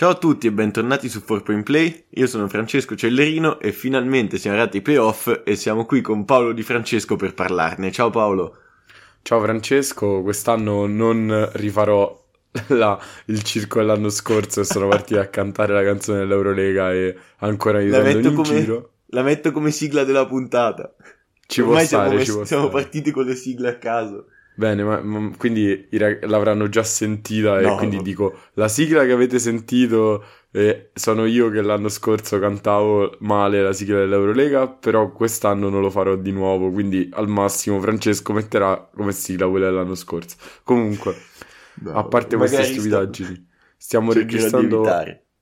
Ciao a tutti e bentornati su 4Point Play, io sono Francesco Cellerino e finalmente siamo arrivati ai playoff e siamo qui con Paolo Di Francesco per parlarne. Ciao Paolo. Ciao Francesco, quest'anno non rifarò la, il circo dell'anno scorso e sono partito a cantare la canzone dell'Eurolega e ancora mi la prendono in come, giro. La metto come sigla della puntata. Ci Ormai può stare, siamo, ci può siamo stare. partiti con le sigle a caso. Bene, ma, ma- quindi rag- l'avranno già sentita e No, quindi no. dico, la sigla che avete sentito eh, sono io che l'anno scorso cantavo male la sigla dell'Eurolega, però quest'anno non lo farò di nuovo, quindi al massimo Francesco metterà come sigla quella dell'anno scorso. Comunque, No, a parte queste stupidaggini, stiamo cercherò di registrando...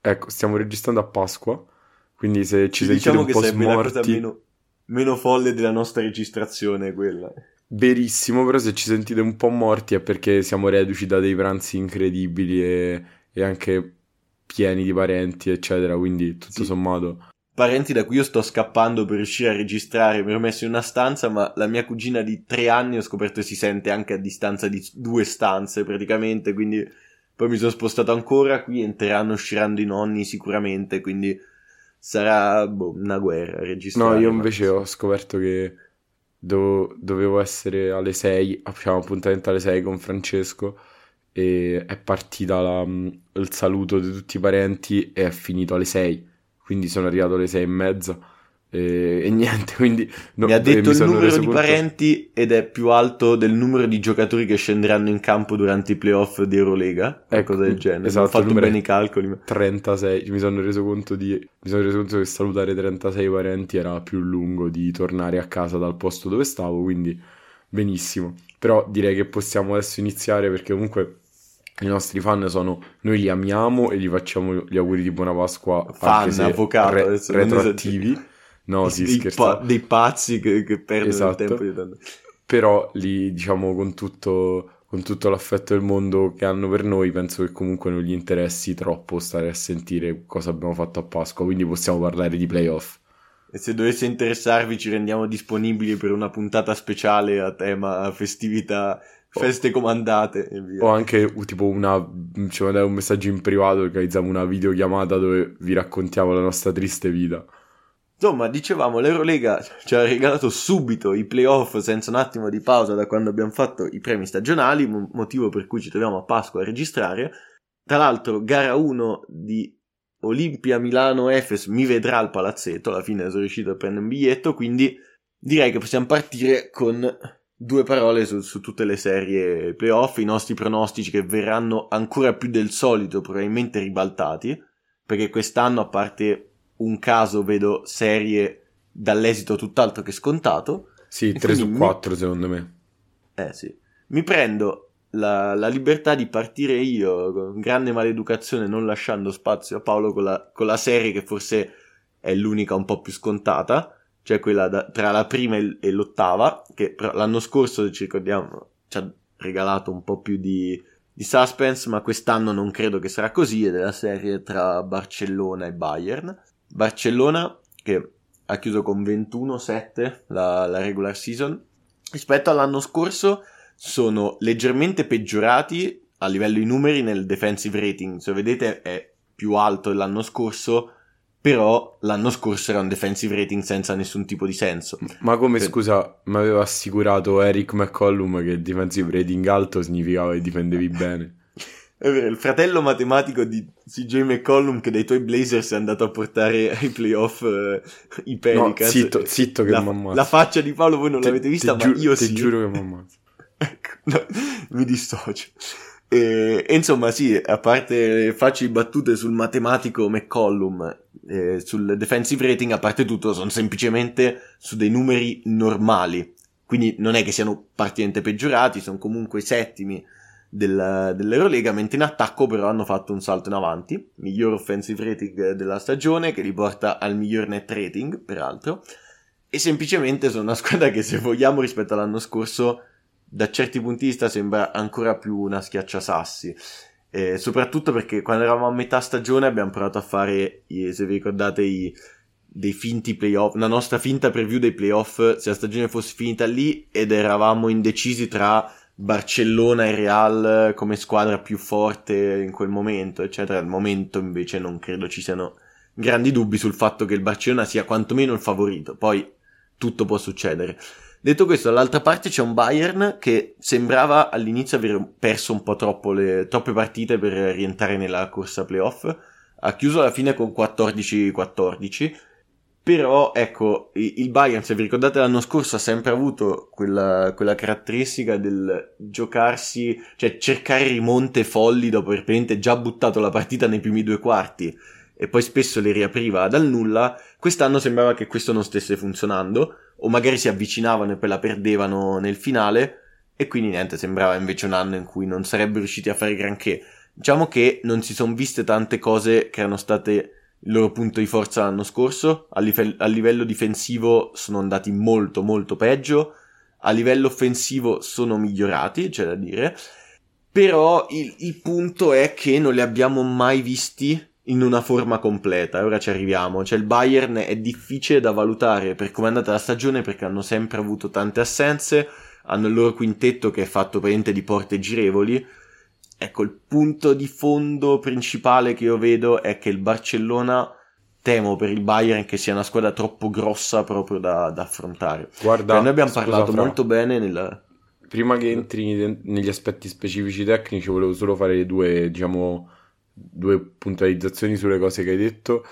Ecco, stiamo registrando a Pasqua, quindi se ci sentite diciamo un che po' smorti, meno, meno folle della nostra registrazione quella. Verissimo, però se ci sentite un po' morti è perché siamo reduci da dei pranzi incredibili e, e anche pieni di parenti, eccetera, quindi tutto Sì. sommato... Parenti da cui io sto scappando per riuscire a registrare, mi ero messo in una stanza, ma la mia cugina di tre anni ho scoperto che si sente anche a distanza di due stanze praticamente, quindi poi mi sono spostato ancora, qui entreranno, usciranno i nonni sicuramente, quindi sarà boh, una guerra registrare. No, io invece ho scoperto che do- dovevo essere alle 6, facciamo appuntamento alle 6 con Francesco e è partita la- il saluto di tutti i parenti e è finito alle 6, quindi sono arrivato alle 6 e mezza e, e niente, quindi no, mi ha e detto il numero di conto- parenti ed è più alto del numero di giocatori che scenderanno in campo durante i playoff di Eurolega, qualcosa del genere. esatto, ho fatto bene i calcoli. ma- 36, mi sono reso conto di mi sono reso conto che salutare 36 parenti era più lungo di tornare a casa dal posto dove stavo, quindi benissimo. Però direi che possiamo adesso iniziare perché comunque i nostri fan sono noi li amiamo e gli facciamo gli auguri di buona Pasqua Fan, avvocato, re- retroattivi. No, sì, dei, scherzavo. pa- dei pazzi che, che perdono Esatto. il tempo di tanto. Però li diciamo con tutto, con tutto l'affetto del mondo che hanno per noi, penso che comunque non gli interessi troppo stare a sentire cosa abbiamo fatto a Pasqua, quindi possiamo parlare di playoff. E se dovesse interessarvi ci rendiamo disponibili per una puntata speciale a tema festività, feste comandate e via. O anche tipo una, ci mandate un messaggio in privato, organizziamo una videochiamata dove vi raccontiamo la nostra triste vita. Insomma, dicevamo, l'Eurolega ci ha regalato subito i playoff senza un attimo di pausa da quando abbiamo fatto i premi stagionali, mo- motivo per cui ci troviamo a Pasqua a registrare. Tra l'altro, gara 1 di Olimpia Milano Efes mi vedrà al palazzetto, alla fine sono riuscito a prendere un biglietto, quindi direi che possiamo partire con due parole su, su tutte le serie playoff, i nostri pronostici che verranno ancora più del solito, probabilmente ribaltati, perché quest'anno, a parte un caso, vedo serie dall'esito tutt'altro che scontato. Sì, E 3 su quindi mi- 4 secondo me. Eh sì. Mi prendo la, la libertà di partire io con grande maleducazione, non lasciando spazio a Paolo con la, con la serie che forse è l'unica un po' più scontata, cioè quella da- tra la prima e, e l'ottava, che l'anno scorso, ci ricordiamo, ci ha regalato un po' più di, di suspense, ma quest'anno non credo che sarà così, ed è la serie tra Barcellona e Bayern. Barcellona che ha chiuso con 21-7 la, la regular season. Rispetto all'anno scorso sono leggermente peggiorati a livello di numeri nel defensive rating. Se vedete è più alto dell'anno scorso, però l'anno scorso era un defensive rating senza nessun tipo di senso. Ma come Per- scusa, mi aveva assicurato Eric McCollum che il defensive rating alto significava che difendevi bene. È vero, il fratello matematico di CJ McCollum che dai tuoi Blazers è andato a portare ai playoff eh, i No, Pelicans. zitto, zitto che la, mi la faccia di Paolo voi non Ti- l'avete vista, ti ma giu- io ti sì. giuro che mi ammazzo. Ecco, no, mi dissocio. E, e insomma, sì, a parte facili battute sul matematico McCollum, eh, sul defensive rating, a parte tutto, sono semplicemente su dei numeri normali. Quindi non è che siano particolarmente peggiorati, sono comunque settimi della- dell'Eurolega, mentre in attacco però hanno fatto un salto in avanti. Miglior offensive rating della stagione, che li porta al miglior net rating, peraltro. E semplicemente sono una squadra che, se vogliamo, rispetto all'anno scorso, da certi punti di vista sembra ancora più una schiacciasassi. Eh, soprattutto perché quando eravamo a metà stagione abbiamo provato a fare, se vi ricordate, i, dei finti playoff, una nostra finta preview dei playoff se la stagione fosse finita lì ed eravamo indecisi tra Barcellona e Real come squadra più forte in quel momento, eccetera. Al momento invece non credo ci siano grandi dubbi sul fatto che il Barcellona sia quantomeno il favorito. Poi tutto può succedere. Detto questo, dall'altra parte c'è un Bayern che sembrava all'inizio aver perso un po' troppo le, troppe partite per rientrare nella corsa playoff. Ha chiuso alla fine con 14-14. Però, ecco, il Bayern, se vi ricordate l'anno scorso, ha sempre avuto quella, quella caratteristica del giocarsi, cioè cercare rimonte folli dopo aver già buttato la partita nei primi due quarti e poi spesso le riapriva dal nulla. Quest'anno sembrava che questo non stesse funzionando o magari si avvicinavano e poi la perdevano nel finale e quindi niente, sembrava invece un anno in cui non sarebbero riusciti a fare granché. Diciamo che non si sono viste tante cose che erano state il loro punto di forza l'anno scorso, a, live- a livello difensivo sono andati molto molto peggio, a livello offensivo sono migliorati, c'è da dire, però il, il punto è che non li abbiamo mai visti in una forma completa. Ora ci arriviamo. Cioè, il Bayern è difficile da valutare per come è andata la stagione perché hanno sempre avuto tante assenze. Hanno il loro quintetto che è fatto praticamente di porte girevoli. Ecco, il punto di fondo principale che io vedo è che il Barcellona temo per il Bayern che sia una squadra troppo grossa proprio da, da affrontare. Guarda, cioè, noi abbiamo scusa, parlato fra... molto bene nella... Prima che entri negli aspetti specifici tecnici, volevo solo fare due, diciamo, due puntualizzazioni sulle cose che hai detto.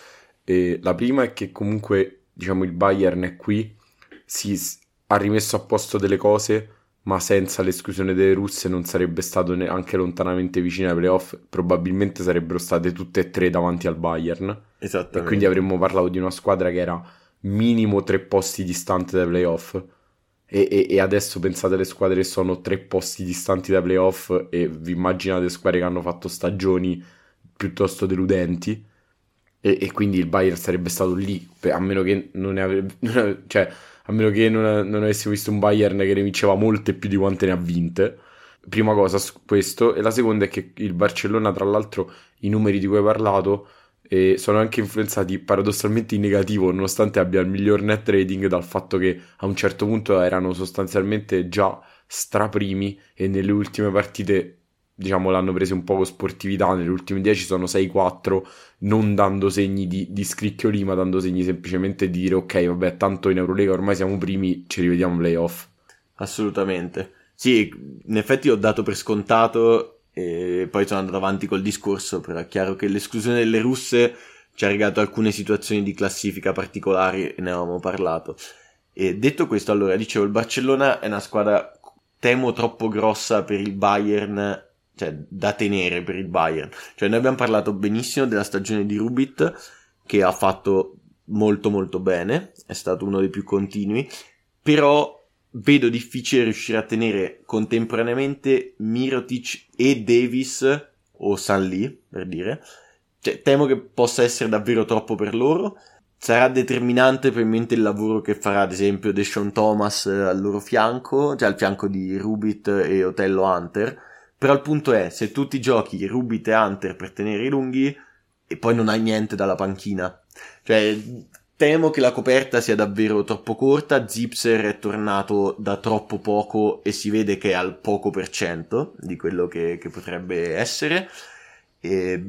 E la prima è che comunque, diciamo, il Bayern è qui, si ha rimesso a posto delle cose, ma senza l'esclusione delle russe non sarebbe stato neanche lontanamente vicino ai playoff. Probabilmente sarebbero state tutte e tre davanti al Bayern. Esattamente. E quindi avremmo parlato di una squadra che era minimo tre posti distante dai playoff. E, e, e, adesso pensate alle squadre che sono tre posti distanti dai playoff e vi immaginate squadre che hanno fatto stagioni piuttosto deludenti e, e, quindi il Bayern sarebbe stato lì a meno che non, avrebbe, cioè, a meno che non, non avessimo visto un Bayern che ne vinceva molte più di quante ne ha vinte. Prima cosa questo. E la seconda è che il Barcellona tra l'altro i numeri di cui hai parlato eh, sono anche influenzati paradossalmente in negativo nonostante abbia il miglior net rating dal fatto che a un certo punto erano sostanzialmente già straprimi e nelle ultime partite diciamo l'hanno preso un po' con sportività, nelle ultime 10 sono 6-4, non dando segni di, di scricchioli, ma dando segni semplicemente di dire ok, vabbè, tanto in Eurolega ormai siamo primi, ci rivediamo playoff. Assolutamente. Sì, in effetti ho dato per scontato e poi sono andato avanti col discorso, però è chiaro che l'esclusione delle russe ci ha regalato alcune situazioni di classifica particolari e ne avevamo parlato. E detto questo, allora, dicevo, il Barcellona è una squadra temo troppo grossa per il Bayern cioè, da tenere per il Bayern. Cioè, noi abbiamo parlato benissimo della stagione di Rubit, che ha fatto molto molto bene, è stato uno dei più continui, però vedo difficile riuscire a tenere contemporaneamente Mirotic e Davis o San Lee, per dire. Cioè, temo che possa essere davvero troppo per loro. Sarà determinante probabilmente il lavoro che farà, ad esempio, Deshaun Thomas al loro fianco, cioè al fianco di Rubit e Otello Hunter però il punto è, se tu ti giochi Rubit e Hunter per tenere i lunghi e poi non hai niente dalla panchina. Cioè, temo che la coperta sia davvero troppo corta. Zipser è tornato da troppo poco e si vede che è al poco per cento di quello che, che potrebbe essere. E,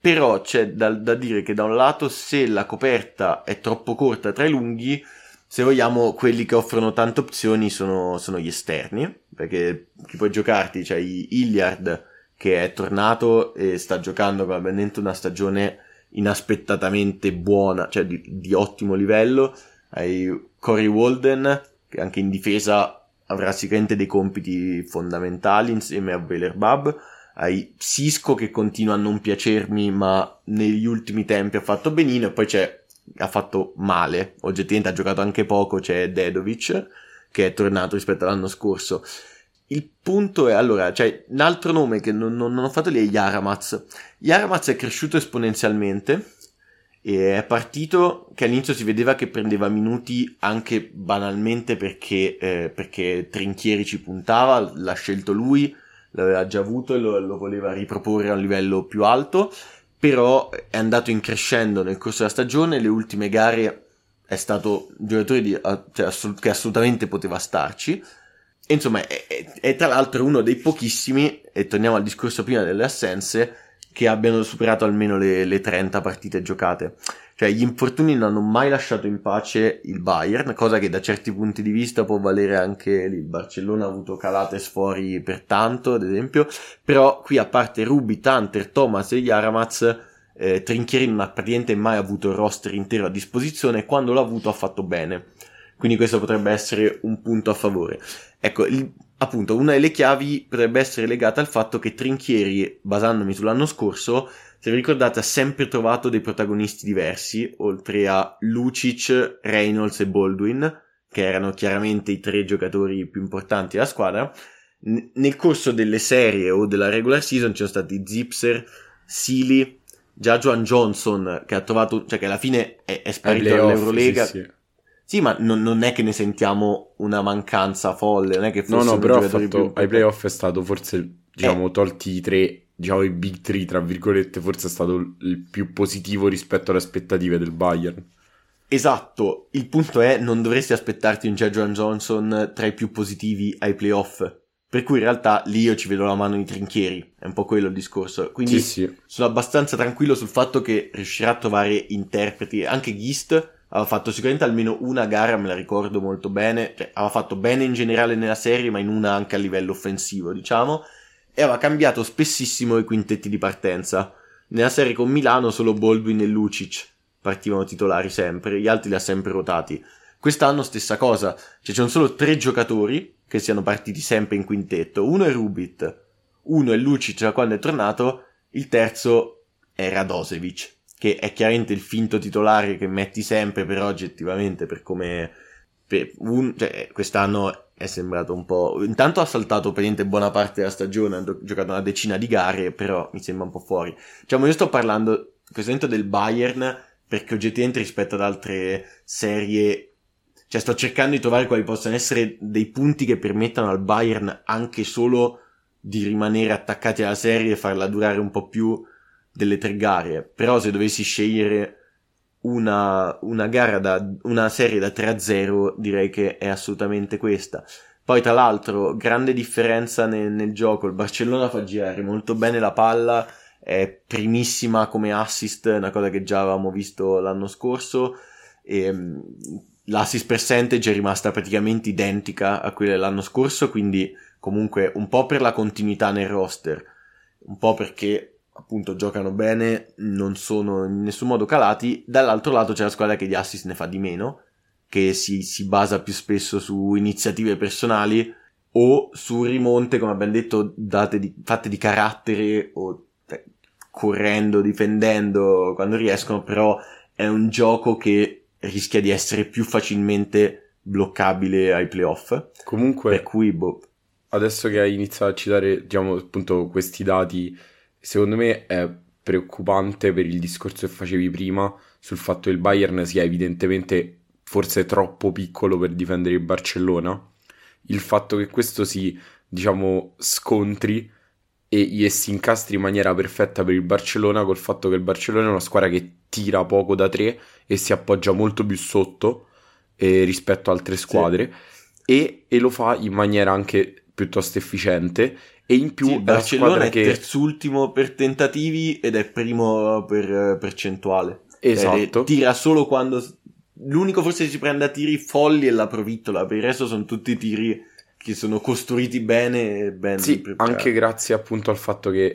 però c'è da, da dire che da un lato se la coperta è troppo corta tra i lunghi, se vogliamo, quelli che offrono tante opzioni sono, sono gli esterni, perché chi puoi giocarti, cioè Iliard che è tornato e sta giocando probabilmente una stagione inaspettatamente buona, cioè di, di ottimo livello, hai Corey Walden che anche in difesa avrà sicuramente dei compiti fondamentali insieme a Bab, hai Cisco che continua a non piacermi ma negli ultimi tempi ha fatto benino e poi c'è ha fatto male, oggettivamente ha giocato anche poco, c'è Dedovic che è tornato rispetto all'anno scorso. Il punto è allora, cioè, un altro nome che non, non, non ho fatto lì è Yaramaz. Yaramaz è cresciuto esponenzialmente è partito che all'inizio si vedeva che prendeva minuti anche banalmente perché, eh, perché Trinchieri ci puntava, l'ha scelto lui, l'aveva già avuto e lo, lo voleva riproporre a un livello più alto però è andato in crescendo nel corso della stagione, le ultime gare è stato giocatore di, cioè, assolut- che assolutamente poteva starci. E insomma, è, è, è, tra l'altro uno dei pochissimi, e torniamo al discorso prima delle assenze, che abbiano superato almeno le, le 30 partite giocate. Cioè, gli infortuni non hanno mai lasciato in pace il Bayern, cosa che da certi punti di vista può valere anche lì. Il Barcellona ha avuto calate sfori per tanto, ad esempio, però qui a parte Rubi, Tanter, Thomas e Yaramaz, eh, Trinchieri non ha praticamente mai avuto il roster intero a disposizione, quando l'ha avuto ha fatto bene. Quindi questo potrebbe essere un punto a favore. Ecco, il, appunto, una delle chiavi potrebbe essere legata al fatto che Trinchieri, basandomi sull'anno scorso, se vi ricordate ha sempre trovato dei protagonisti diversi, oltre a Lucic, Reynolds e Baldwin, che erano chiaramente i tre giocatori più importanti della squadra. N- nel corso delle serie o della regular season ci sono stati Zipser, Sealy, già Joan Johnson, che ha trovato, cioè che alla fine è, è sparito dall'Eurolega. Sì, sì. Sì, ma non, non, è che ne sentiamo una mancanza folle, non è che fosse No, no, però fatto, ai playoff è stato forse, diciamo, eh. tolti i tre, diciamo i big three, tra virgolette, forse è stato il più positivo rispetto alle aspettative del Bayern. Esatto, il punto è non dovresti aspettarti un Joan Johnson tra i più positivi ai playoff. Per cui in realtà lì io ci vedo la mano di trinchieri, è un po' quello il discorso. Quindi sì, sì. sono abbastanza tranquillo sul fatto che riuscirà a trovare interpreti, anche Gist aveva fatto sicuramente almeno una gara, me la ricordo molto bene, cioè aveva fatto bene in generale nella serie, ma in una anche a livello offensivo, diciamo, e aveva cambiato spessissimo i quintetti di partenza. Nella serie con Milano solo Baldwin e Lucic partivano titolari sempre, gli altri li ha sempre rotati. Quest'anno stessa cosa, cioè ci sono solo tre giocatori che siano partiti sempre in quintetto, uno è Rubit, uno è Lucic da quando è tornato, il terzo è Radosevic che è chiaramente il finto titolare che metti sempre, però oggettivamente per come... Per un, cioè, quest'anno è sembrato un po'... Intanto ha saltato praticamente buona parte della stagione, ha giocato una decina di gare, però mi sembra un po' fuori. Diciamo, io sto parlando in questo momento del Bayern, perché oggettivamente rispetto ad altre serie... Cioè, sto cercando di trovare quali possano essere dei punti che permettano al Bayern anche solo di rimanere attaccati alla serie e farla durare un po' più delle tre gare, però se dovessi scegliere una, una gara da, una serie da 3 a 0, direi che è assolutamente questa. Poi, tra l'altro, grande differenza nel, nel gioco. Il Barcellona fa girare molto bene la palla, è primissima come assist, una cosa che già avevamo visto l'anno scorso. E, mm, l'assist percentage è rimasta praticamente identica a quella dell'anno scorso, quindi comunque un po' per la continuità nel roster, un po' perché appunto giocano bene, non sono in nessun modo calati, dall'altro lato c'è la squadra che di assist ne fa di meno, che si, si basa più spesso su iniziative personali o su rimonte, come abbiamo detto, di, fatte di carattere o eh, correndo, difendendo quando riescono, però è un gioco che rischia di essere più facilmente bloccabile ai playoff. Comunque, per cui, boh. adesso che hai iniziato a citare, diciamo, appunto questi dati secondo me è preoccupante per il discorso che facevi prima sul fatto che il Bayern sia evidentemente forse troppo piccolo per difendere il Barcellona. Il fatto che questo si, diciamo, scontri e, e si incastri in maniera perfetta per il Barcellona col fatto che il Barcellona è una squadra che tira poco da tre e si appoggia molto più sotto eh, rispetto a altre squadre sì. e, e lo fa in maniera anche piuttosto efficiente e in più sì, Barcellona è che... terzultimo per tentativi ed è primo per percentuale. Cioè, esatto. Cioè, tira solo quando... L'unico forse che si prende a tiri folli è la provittola, per il resto sono tutti tiri che sono costruiti bene e ben Sì, preparati. anche grazie appunto al fatto che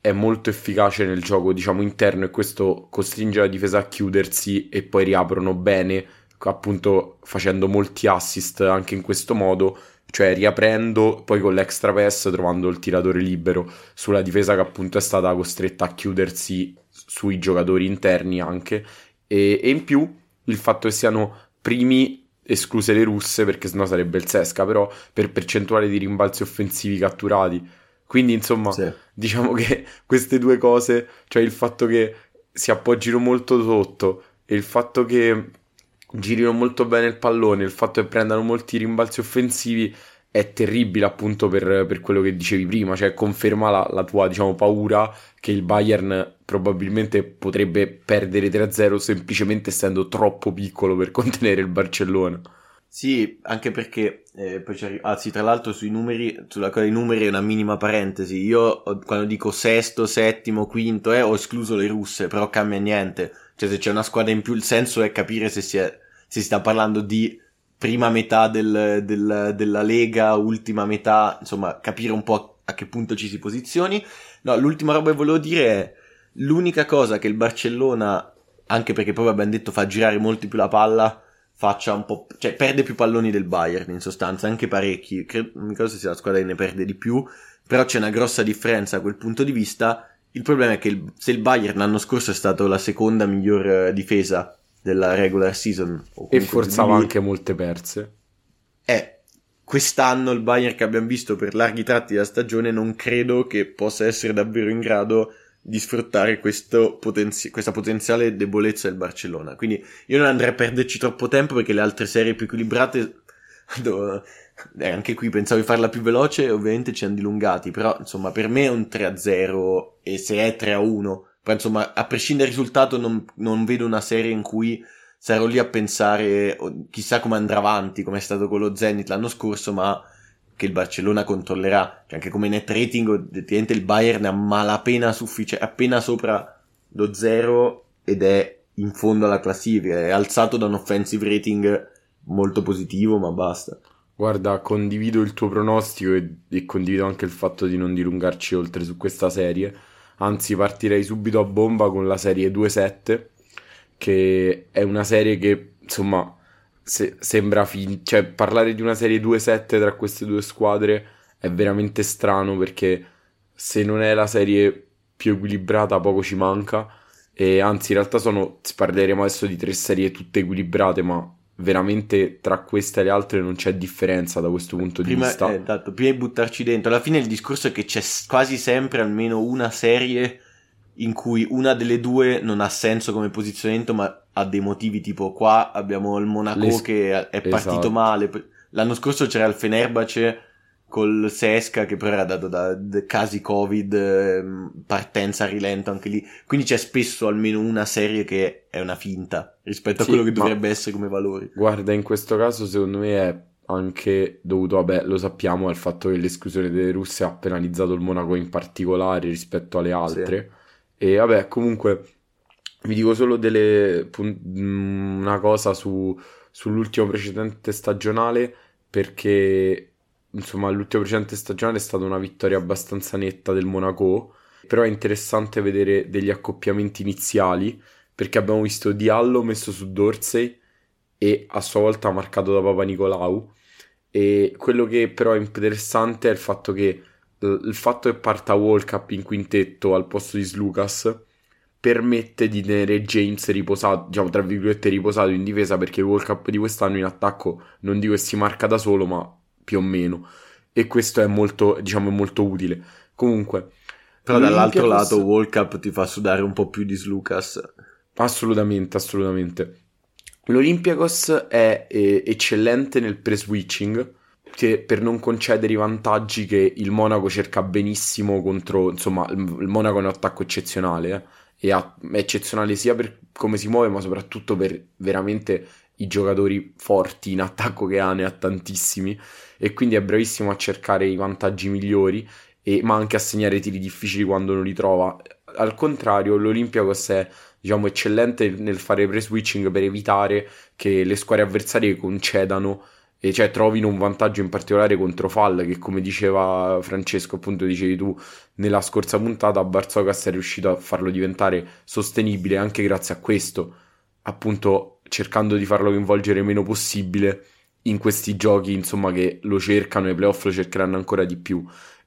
è molto efficace nel gioco, diciamo, interno e questo costringe la difesa a chiudersi e poi riaprono bene, appunto facendo molti assist anche in questo modo cioè riaprendo poi con l'extra pass trovando il tiratore libero sulla difesa che appunto è stata costretta a chiudersi sui giocatori interni anche e, e in più il fatto che siano primi escluse le russe perché sennò sarebbe il Sesca però per percentuale di rimbalzi offensivi catturati quindi insomma sì. diciamo che queste due cose cioè il fatto che si appoggino molto sotto e il fatto che girino molto bene il pallone, il fatto che prendano molti rimbalzi offensivi è terribile appunto per, per quello che dicevi prima, cioè conferma la, la, tua diciamo paura che il Bayern probabilmente potrebbe perdere 3-0 semplicemente essendo troppo piccolo per contenere il Barcellona. Sì, anche perché eh, poi c'è, ah, sì, tra l'altro sui numeri, sulla cosa dei numeri è una minima parentesi. Io quando dico sesto, settimo, quinto, eh, ho escluso le russe, però cambia niente. Cioè, se c'è una squadra in più, il senso è capire se si, è, si sta parlando di prima metà del, del, della Lega, ultima metà, insomma, capire un po' a, a che punto ci si posizioni. No, l'ultima roba che volevo dire è l'unica cosa che il Barcellona, anche perché poi abbiamo detto fa girare molto più la palla faccia un po', cioè perde più palloni del Bayern in sostanza, anche parecchi, non ricordo se sia la squadra che ne perde di più, però c'è una grossa differenza da quel punto di vista. Il problema è che il, se il Bayern l'anno scorso è stato la seconda miglior eh, difesa della regular season e forzava anche molte perse. Eh, quest'anno il Bayern che abbiamo visto per larghi tratti della stagione non credo che possa essere davvero in grado di sfruttare potenzi- questa potenziale debolezza del Barcellona. Quindi io non andrei a perderci troppo tempo perché le altre serie più equilibrate, eh, anche qui pensavo di farla più veloce, ovviamente ci hanno dilungati, però insomma per me è un 3-0 e se è 3-1, però insomma a prescindere dal risultato non, non vedo una serie in cui sarò lì a pensare chissà come andrà avanti, come è stato con lo Zenit l'anno scorso, ma che il Barcellona controllerà, cioè anche come net rating, ovviamente il Bayern è a malapena sufficiente, appena sopra lo zero ed è in fondo alla classifica, è alzato da un offensive rating molto positivo, ma basta. Guarda, condivido il tuo pronostico e, e condivido anche il fatto di non dilungarci oltre su questa serie. Anzi, partirei subito a bomba con la serie 2-7, che è una serie che, insomma, se, sembra fin- cioè parlare di una serie 2-7 tra queste due squadre è veramente strano perché se non è la serie più equilibrata poco ci manca. E anzi in realtà sono parleremo adesso di tre serie tutte equilibrate ma veramente tra queste e le altre non c'è differenza da questo punto prima, di vista eh, esatto, prima di buttarci dentro alla fine il discorso è che c'è quasi sempre almeno una serie in cui una delle due non ha senso come posizionamento ma ha dei motivi tipo qua abbiamo il Monaco Le... che è partito esatto. male. L'anno scorso c'era il Fenerbahce col Sesca che però era dato da, casi Covid, ehm, partenza a rilento anche lì. Quindi c'è spesso almeno una serie che è una finta rispetto a sì, quello che dovrebbe essere come valori. Guarda, in questo caso secondo me è anche dovuto, vabbè, lo sappiamo, al fatto che l'esclusione delle russe ha penalizzato il Monaco in particolare rispetto alle altre. Sì. E vabbè, comunque vi dico solo delle, una cosa su, sull'ultimo precedente stagionale perché insomma l'ultimo precedente stagionale è stata una vittoria abbastanza netta del Monaco però è interessante vedere degli accoppiamenti iniziali perché abbiamo visto Diallo messo su Dorsey e a sua volta marcato da Papa Nicolau. E quello che però è interessante è il fatto che il fatto che parta World in quintetto al posto di Slucas permette di tenere James riposato, diciamo tra virgolette riposato in difesa perché il World Cup di quest'anno in attacco non dico che si marca da solo ma più o meno. E questo è molto diciamo molto utile. Comunque però dall'altro lato World Cup ti fa sudare un po' più di Slucas assolutamente assolutamente. l'Olympiakos è eh, eccellente nel pre-switching che per non concedere i vantaggi che il Monaco cerca benissimo contro insomma il Monaco è un attacco eccezionale eh e ha, è eccezionale sia per come si muove, ma soprattutto per veramente i giocatori forti in attacco che ha, ne ha tantissimi e quindi è bravissimo a cercare i vantaggi migliori, e, ma anche a segnare tiri difficili quando non li trova. Al contrario, l'Olympiakos è diciamo, eccellente nel fare pre-switching per evitare che le squadre avversarie concedano e cioè trovino un vantaggio in particolare contro Fall che come diceva Francesco appunto dicevi tu nella scorsa puntata Barzocas è riuscito a farlo diventare sostenibile anche grazie a questo appunto cercando di farlo coinvolgere meno possibile in questi giochi insomma che lo cercano i playoff lo cercheranno ancora di più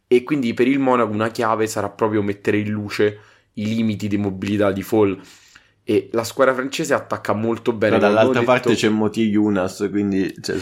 e quindi per il Monaco una chiave sarà proprio mettere in luce i limiti di mobilità di Fall e la squadra francese attacca molto bene. Ma dall'altra parte detto... c'è Moti Yunas, quindi cioè,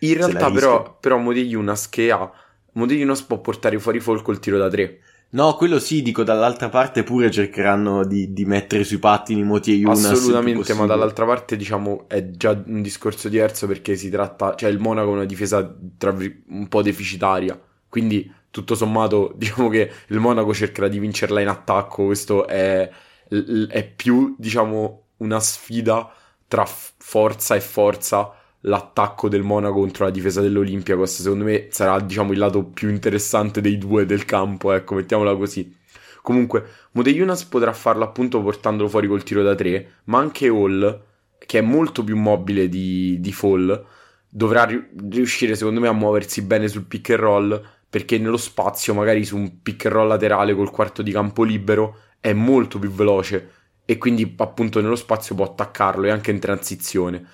in realtà, però, però Modi Yunus che ha. Modi Yunus può portare fuori Fall col tiro da tre. No, quello sì, dico dall'altra parte pure cercheranno di, di mettere sui pattini Moti e Yunus. Assolutamente, ma dall'altra parte diciamo è già un discorso diverso perché si tratta, cioè il Monaco è una difesa tra, un po' deficitaria, quindi tutto sommato diciamo che il Monaco cercherà di vincerla in attacco, questo è, è più diciamo una sfida tra forza e forza l'attacco del Monaco contro la difesa dell'Olympiacos. Secondo me sarà, diciamo, il lato più interessante dei due del campo, ecco, mettiamola così. Comunque, Moteyunas potrà farlo appunto portandolo fuori col tiro da tre, ma anche Hall, che è molto più mobile di, di Fall, dovrà ri- riuscire secondo me a muoversi bene sul pick and roll, perché nello spazio, magari su un pick and roll laterale col quarto di campo libero, è molto più veloce e quindi appunto nello spazio può attaccarlo e anche in transizione.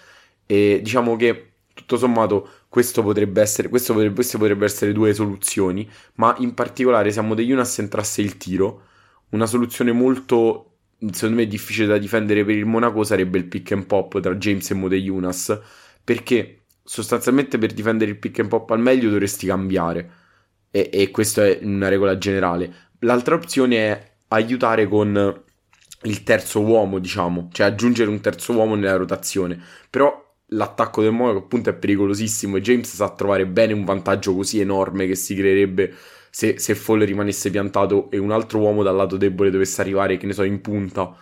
E diciamo che tutto sommato questo potrebbe essere, questo potrebbe, queste potrebbero essere due soluzioni, ma in particolare se a Modeyunas entrasse il tiro, una soluzione molto, secondo me, difficile da difendere per il Monaco sarebbe il pick and pop tra James e Modeyunas, perché sostanzialmente per difendere il pick and pop al meglio dovresti cambiare, e, e questa è una regola generale. L'altra opzione è aiutare con il terzo uomo, diciamo, cioè aggiungere un terzo uomo nella rotazione, però l'attacco del Monaco appunto è pericolosissimo e James sa trovare bene un vantaggio così enorme che si creerebbe se, se Fall rimanesse piantato e un altro uomo dal lato debole dovesse arrivare, che ne so, in punta.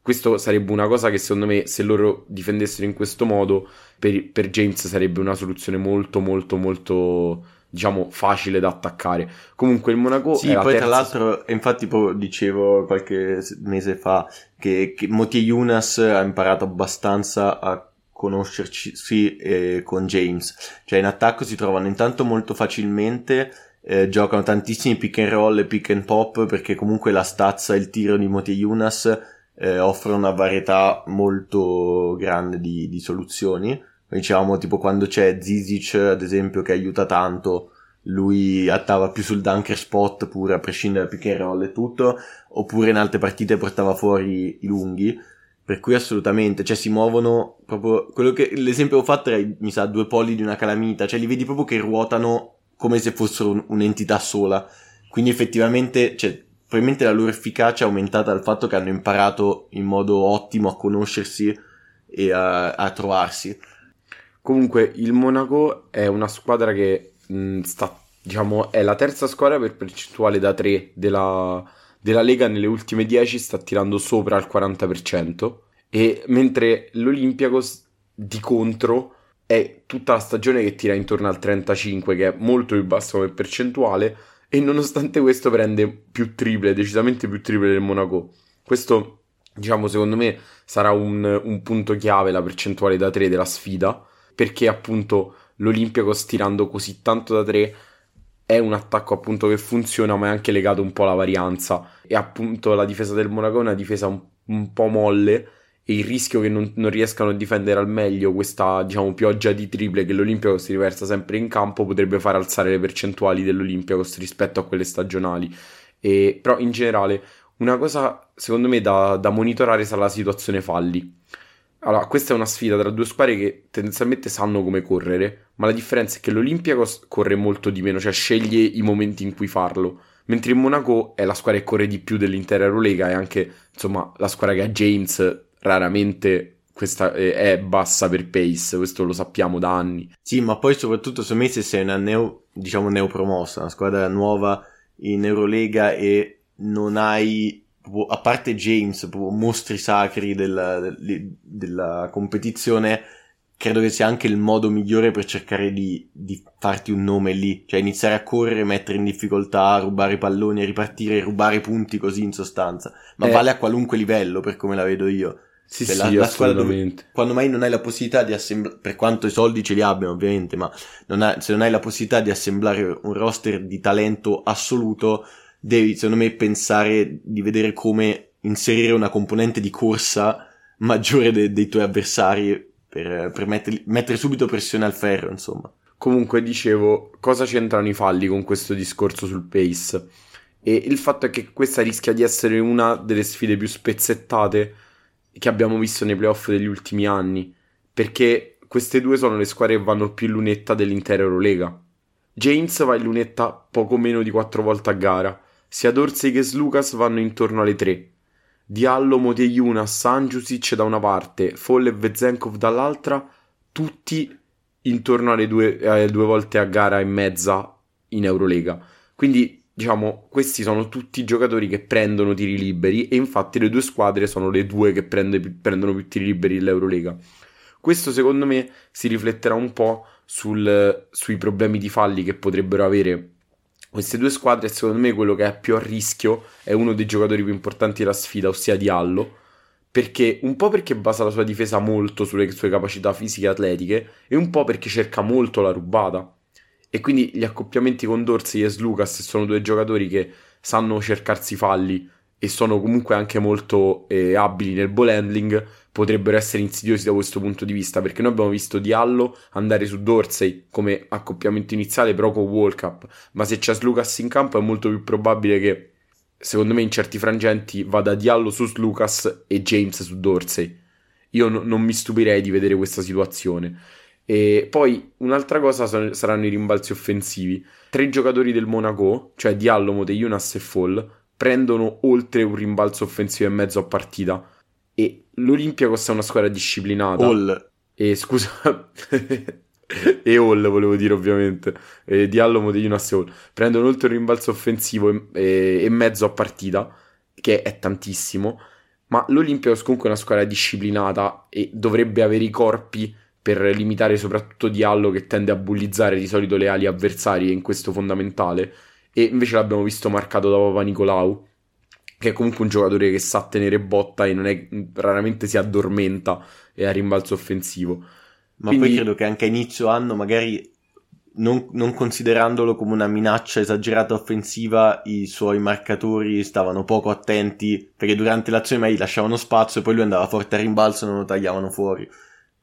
Questo sarebbe una cosa che secondo me se loro difendessero in questo modo per, per James sarebbe una soluzione molto molto molto diciamo facile da attaccare. Comunque il Monaco Sì, poi terza... tra l'altro, infatti poi dicevo qualche mese fa che, che Moti Yunas ha imparato abbastanza a conoscerci sì, eh, con James. Cioè in attacco si trovano intanto molto facilmente, eh, giocano tantissimi pick and roll e pick and pop perché comunque la stazza e il tiro di Moti Yunas eh, offrono una varietà molto grande di, di soluzioni. Diciamo tipo quando c'è Zizic ad esempio che aiuta tanto lui attava più sul dunker spot pure a prescindere da pick and roll e tutto oppure in altre partite portava fuori i lunghi per cui assolutamente, cioè si muovono proprio, quello che, l'esempio che ho fatto era, mi sa, due poli di una calamita, cioè li vedi proprio che ruotano come se fossero un, un'entità sola. Quindi effettivamente, cioè, probabilmente la loro efficacia è aumentata dal fatto che hanno imparato in modo ottimo a conoscersi e a, a trovarsi. Comunque, il Monaco è una squadra che mh, sta, diciamo, è la terza squadra per percentuale da 3 della della Lega nelle ultime 10 sta tirando sopra il 40%, e mentre l'Olympiacos di contro è tutta la stagione che tira intorno al 35%, che è molto più basso come percentuale, e nonostante questo prende più triple, decisamente più triple del Monaco. Questo, diciamo, secondo me sarà un, un punto chiave la percentuale da 3 della sfida, perché appunto l'Olympiacos tirando così tanto da 3 è un attacco appunto che funziona, ma è anche legato un po' alla varianza. E appunto la difesa del Monaco è una difesa un, un po' molle. E il rischio che non, non, riescano a difendere al meglio questa, diciamo, pioggia di triple che l'Olympiacos si riversa sempre in campo potrebbe far alzare le percentuali dell'Olympiacos rispetto a quelle stagionali. E, però in generale, una cosa secondo me da, da monitorare sarà la situazione falli allora, questa è una sfida tra due squadre che tendenzialmente sanno come correre, ma la differenza è che l'Olympiacos corre molto di meno, cioè sceglie i momenti in cui farlo, mentre il Monaco è la squadra che corre di più dell'intera Eurolega e anche, insomma, la squadra che ha James raramente questa è bassa per pace, questo lo sappiamo da anni. Sì, ma poi soprattutto se me se sei una neo, diciamo neopromossa, una squadra nuova in Eurolega e non hai a parte James, mostri sacri della, della, competizione, credo che sia anche il modo migliore per cercare di, di, farti un nome lì, cioè iniziare a correre, mettere in difficoltà, rubare i palloni, ripartire, rubare punti così in sostanza, ma eh. vale a qualunque livello per come la vedo io. Sì, cioè, sì, la, la squadra dove, quando mai non hai la possibilità di assemblare, per quanto i soldi ce li abbiano ovviamente, ma non hai, se non hai la possibilità di assemblare un roster di talento assoluto, devi, secondo me, pensare di vedere come inserire una componente di corsa maggiore de- dei tuoi avversari per, per metterli, mettere subito pressione al ferro, insomma. Comunque, dicevo, cosa c'entrano i falli con questo discorso sul pace? E il fatto è che questa rischia di essere una delle sfide più spezzettate che abbiamo visto nei playoff degli ultimi anni, perché queste due sono le squadre che vanno più in lunetta dell'intera Eurolega. James va in lunetta poco meno di quattro volte a gara, sia Dorsey che Slucas vanno intorno alle tre. Diallo, Motejuna, Sanjusic da una parte, Folle e Vezenkov dall'altra, tutti intorno alle due, eh, due volte a gara e mezza in Eurolega. Quindi, diciamo, questi sono tutti giocatori che prendono tiri liberi e infatti le due squadre sono le due che prende, prendono più tiri liberi dell'Eurolega. Questo secondo me si rifletterà un po' sul, sui problemi di falli che potrebbero avere queste due squadre. Secondo me quello che è più a rischio è uno dei giocatori più importanti della sfida, ossia Diallo. Perché un po' perché basa la sua difesa molto sulle sue capacità fisiche e atletiche, e un po' perché cerca molto la rubata. E quindi gli accoppiamenti con Dorsey e Lucas sono due giocatori che sanno cercarsi falli e sono comunque anche molto eh, abili nel ball handling, potrebbero essere insidiosi da questo punto di vista, perché noi abbiamo visto Diallo andare su Dorsey come accoppiamento iniziale, però con World Cup, ma se c'è Lucas in campo è molto più probabile che, secondo me, in certi frangenti vada Diallo su Lucas e James su Dorsey. Io no, non mi stupirei di vedere questa situazione. E poi un'altra cosa saranno i rimbalzi offensivi. Tre giocatori del Monaco, cioè Diallo, Moteyunas e Fall, prendono oltre un rimbalzo offensivo e mezzo a partita. E l'Olympiacos è una squadra disciplinata. All. E scusa. e Hall volevo dire ovviamente. E Diallo, Moteyunas e Hall. Prendono oltre un rimbalzo offensivo e, e, e mezzo a partita, che è tantissimo. Ma l'Olympiacos comunque è una squadra disciplinata e dovrebbe avere i corpi per limitare soprattutto Diallo che tende a bullizzare di solito le ali avversarie in questo fondamentale e invece l'abbiamo visto marcato da Papa Nicolau che è comunque un giocatore che sa tenere botta e non è, raramente si addormenta e ha rimbalzo offensivo ma Quindi... poi credo che anche a inizio anno magari non, non, considerandolo come una minaccia esagerata offensiva, i suoi marcatori stavano poco attenti perché durante l'azione magari lasciavano spazio e poi lui andava forte a rimbalzo e non lo tagliavano fuori.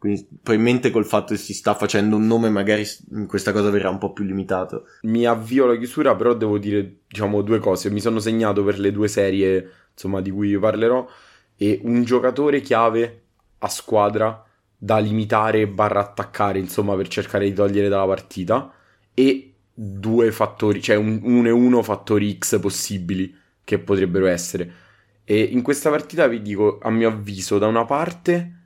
Quindi probabilmente col fatto che si sta facendo un nome magari questa cosa verrà un po' più limitato. Mi avvio alla chiusura, però devo dire, diciamo, due cose. Mi sono segnato per le due serie, insomma, di cui parlerò. E un giocatore chiave a squadra da limitare barra attaccare, insomma, per cercare di togliere dalla partita. E due fattori, cioè un, uno e uno fattori X possibili che potrebbero essere. E in questa partita vi dico, a mio avviso, da una parte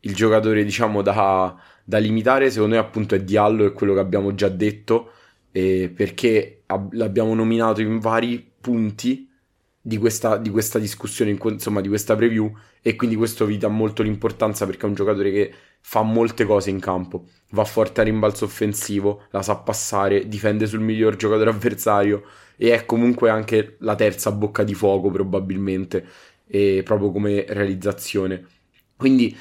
il giocatore, diciamo, da, da limitare, secondo me, appunto, è Diallo, è quello che abbiamo già detto, eh, perché ab- l'abbiamo nominato in vari punti di questa, di questa discussione, in, insomma, di questa preview, e quindi questo vi dà molto l'importanza perché è un giocatore che fa molte cose in campo. Va forte a rimbalzo offensivo, la sa passare, difende sul miglior giocatore avversario e è comunque anche la terza bocca di fuoco probabilmente, proprio come realizzazione. Quindi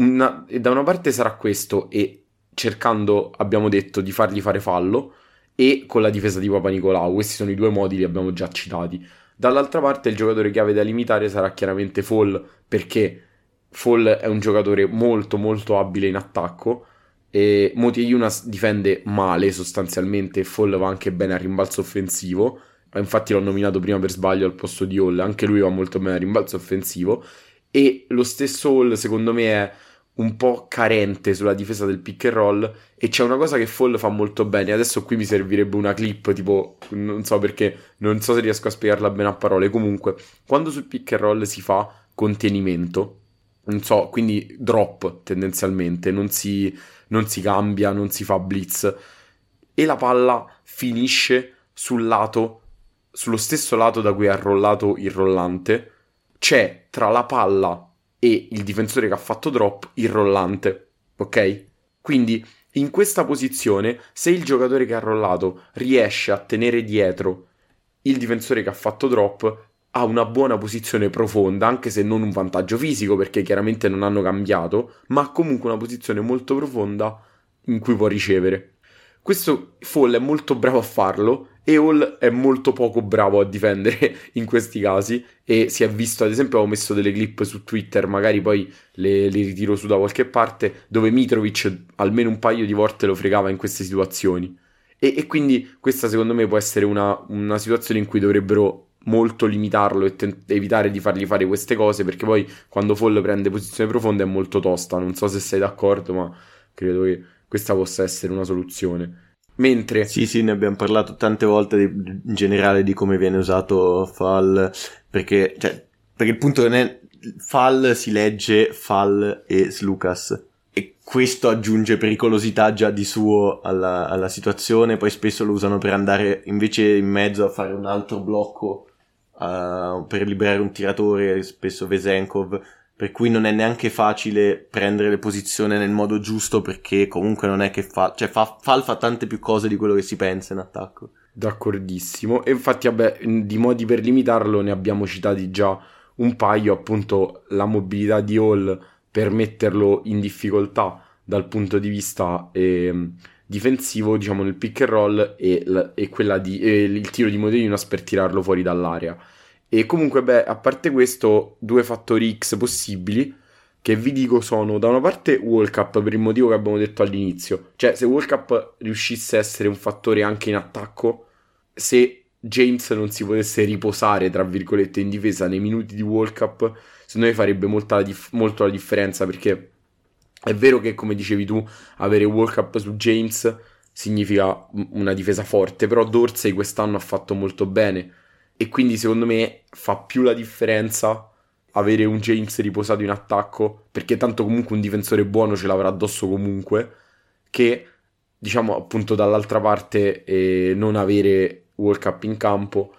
una, da una parte sarà questo e cercando, abbiamo detto, di fargli fare fallo e con la difesa di Papa Nicolau. Questi sono i due modi, li abbiamo già citati. Dall'altra parte il giocatore chiave da limitare sarà chiaramente Fall perché Fall è un giocatore molto molto abile in attacco e Moti Yunas difende male sostanzialmente Fall va anche bene a rimbalzo offensivo infatti l'ho nominato prima per sbaglio al posto di Hall anche lui va molto bene a rimbalzo offensivo e lo stesso Hall secondo me è un po' carente sulla difesa del pick and roll e c'è una cosa che Fall fa molto bene. Adesso qui mi servirebbe una clip, tipo, non so perché, non so se riesco a spiegarla bene a parole. Comunque, quando sul pick and roll si fa contenimento, non so, quindi drop tendenzialmente, non si, non si cambia, non si fa blitz e la palla finisce sul lato, sullo stesso lato da cui ha rollato il rollante, c'è tra la palla e il difensore che ha fatto drop il rollante, ok? Quindi in questa posizione, se il giocatore che ha rollato riesce a tenere dietro il difensore che ha fatto drop, ha una buona posizione profonda, anche se non un vantaggio fisico, perché chiaramente non hanno cambiato, ma comunque una posizione molto profonda in cui può ricevere. Questo Fall è molto bravo a farlo e Hall è molto poco bravo a difendere in questi casi e si è visto, ad esempio, ho messo delle clip su Twitter, magari poi le, le ritiro su da qualche parte, dove Mitrovic almeno un paio di volte lo fregava in queste situazioni. E, e quindi questa secondo me può essere una, una, situazione in cui dovrebbero molto limitarlo e ten- evitare di fargli fare queste cose, perché poi quando Fall prende posizione profonda è molto tosta, non so se sei d'accordo, ma credo che questa possa essere una soluzione. Mentre... Sì, sì, ne abbiamo parlato tante volte di, in generale di come viene usato fall, perché, cioè, perché il punto non è fall si legge fall e slucas. E questo aggiunge pericolosità già di suo alla, alla, situazione, poi spesso lo usano per andare invece in mezzo a fare un altro blocco uh, per liberare un tiratore, spesso Vesenkov, per cui non è neanche facile prendere le posizioni nel modo giusto perché comunque non è che fa, cioè fa, Fal fa tante più cose di quello che si pensa in attacco. D'accordissimo, e infatti vabbè, di modi per limitarlo ne abbiamo citati già un paio, appunto la mobilità di Hall per metterlo in difficoltà dal punto di vista eh, difensivo, diciamo nel pick and roll e, e di, e il tiro di Modelinas per tirarlo fuori dall'area. E comunque, beh, a parte questo, due fattori X possibili che vi dico sono da una parte World Cup per il motivo che abbiamo detto all'inizio. Cioè, se World Cup riuscisse a essere un fattore anche in attacco, se James non si potesse riposare, tra virgolette, in difesa nei minuti di World Cup, secondo me farebbe dif- molto la differenza perché è vero che, come dicevi tu, avere World Cup su James significa una difesa forte, però Dorsey quest'anno ha fatto molto bene e quindi secondo me fa più la differenza avere un James riposato in attacco, perché tanto comunque un difensore buono ce l'avrà addosso comunque, che diciamo appunto dall'altra parte eh, non avere World Cup in campo.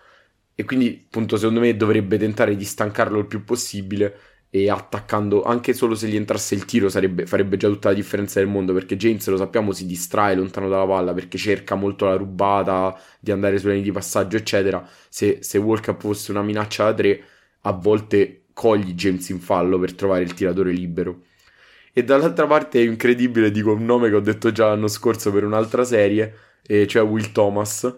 E quindi appunto secondo me dovrebbe tentare di stancarlo il più possibile e attaccando anche solo se gli entrasse il tiro sarebbe, farebbe già tutta la differenza del mondo perché James lo sappiamo si distrae lontano dalla palla perché cerca molto la rubata di andare sulle linee di passaggio eccetera. Se, se Cup fosse una minaccia da tre a volte cogli James in fallo per trovare il tiratore libero. E dall'altra parte è incredibile dico un nome che ho detto già l'anno scorso per un'altra serie eh, cioè Will Thomas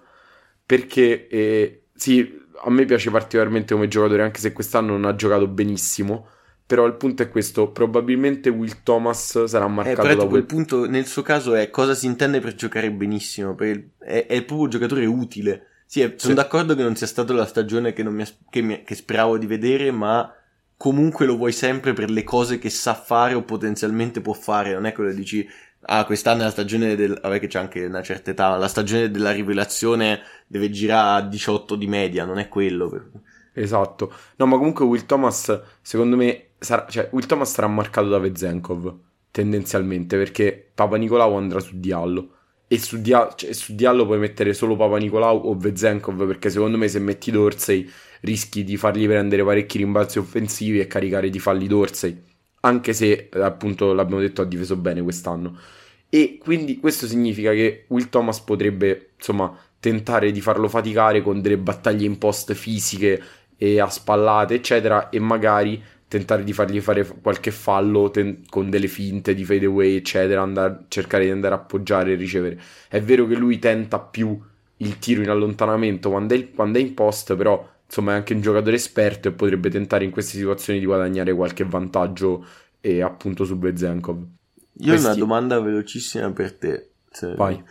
perché eh, sì a me piace particolarmente come giocatore anche se quest'anno non ha giocato benissimo però il punto è questo: probabilmente Will Thomas sarà marcato eh, da quel punto nel suo caso è cosa si intende per giocare benissimo. Per è, è proprio un giocatore utile. Sì, sono sì. d'accordo che non sia stata la stagione che, mi, che, mi, che speravo di vedere, ma comunque lo vuoi sempre per le cose che sa fare o potenzialmente può fare. Non è quello che dici, ah, quest'anno è la stagione del. Vabbè, che c'è anche una certa età, la stagione della rivelazione deve girare a 18 di media, non è quello. Esatto. No, ma comunque Will Thomas, secondo me, sarà, cioè, Will Thomas sarà marcato da Vezenkov, tendenzialmente, perché Papa Nicolau andrà su Diallo. E su, Dia- cioè, su Diallo puoi mettere solo Papa Nicolau o Vezenkov, perché secondo me se metti Dorsey rischi di fargli prendere parecchi rimbalzi offensivi e caricare di falli Dorsey. Anche se, appunto, l'abbiamo detto, ha difeso bene quest'anno. E quindi questo significa che Will Thomas potrebbe, insomma, tentare di farlo faticare con delle battaglie in post fisiche e a spallate, eccetera, e magari tentare di fargli fare qualche fallo ten- con delle finte di fade away, eccetera, andare, cercare di andare a appoggiare e ricevere. È vero che lui tenta più il tiro in allontanamento quando è, quando è in post, però insomma è anche un giocatore esperto e potrebbe tentare in queste situazioni di guadagnare qualche vantaggio e appunto su Bezenkov. Io Questi... ho una domanda velocissima per te. Cioè, Vai.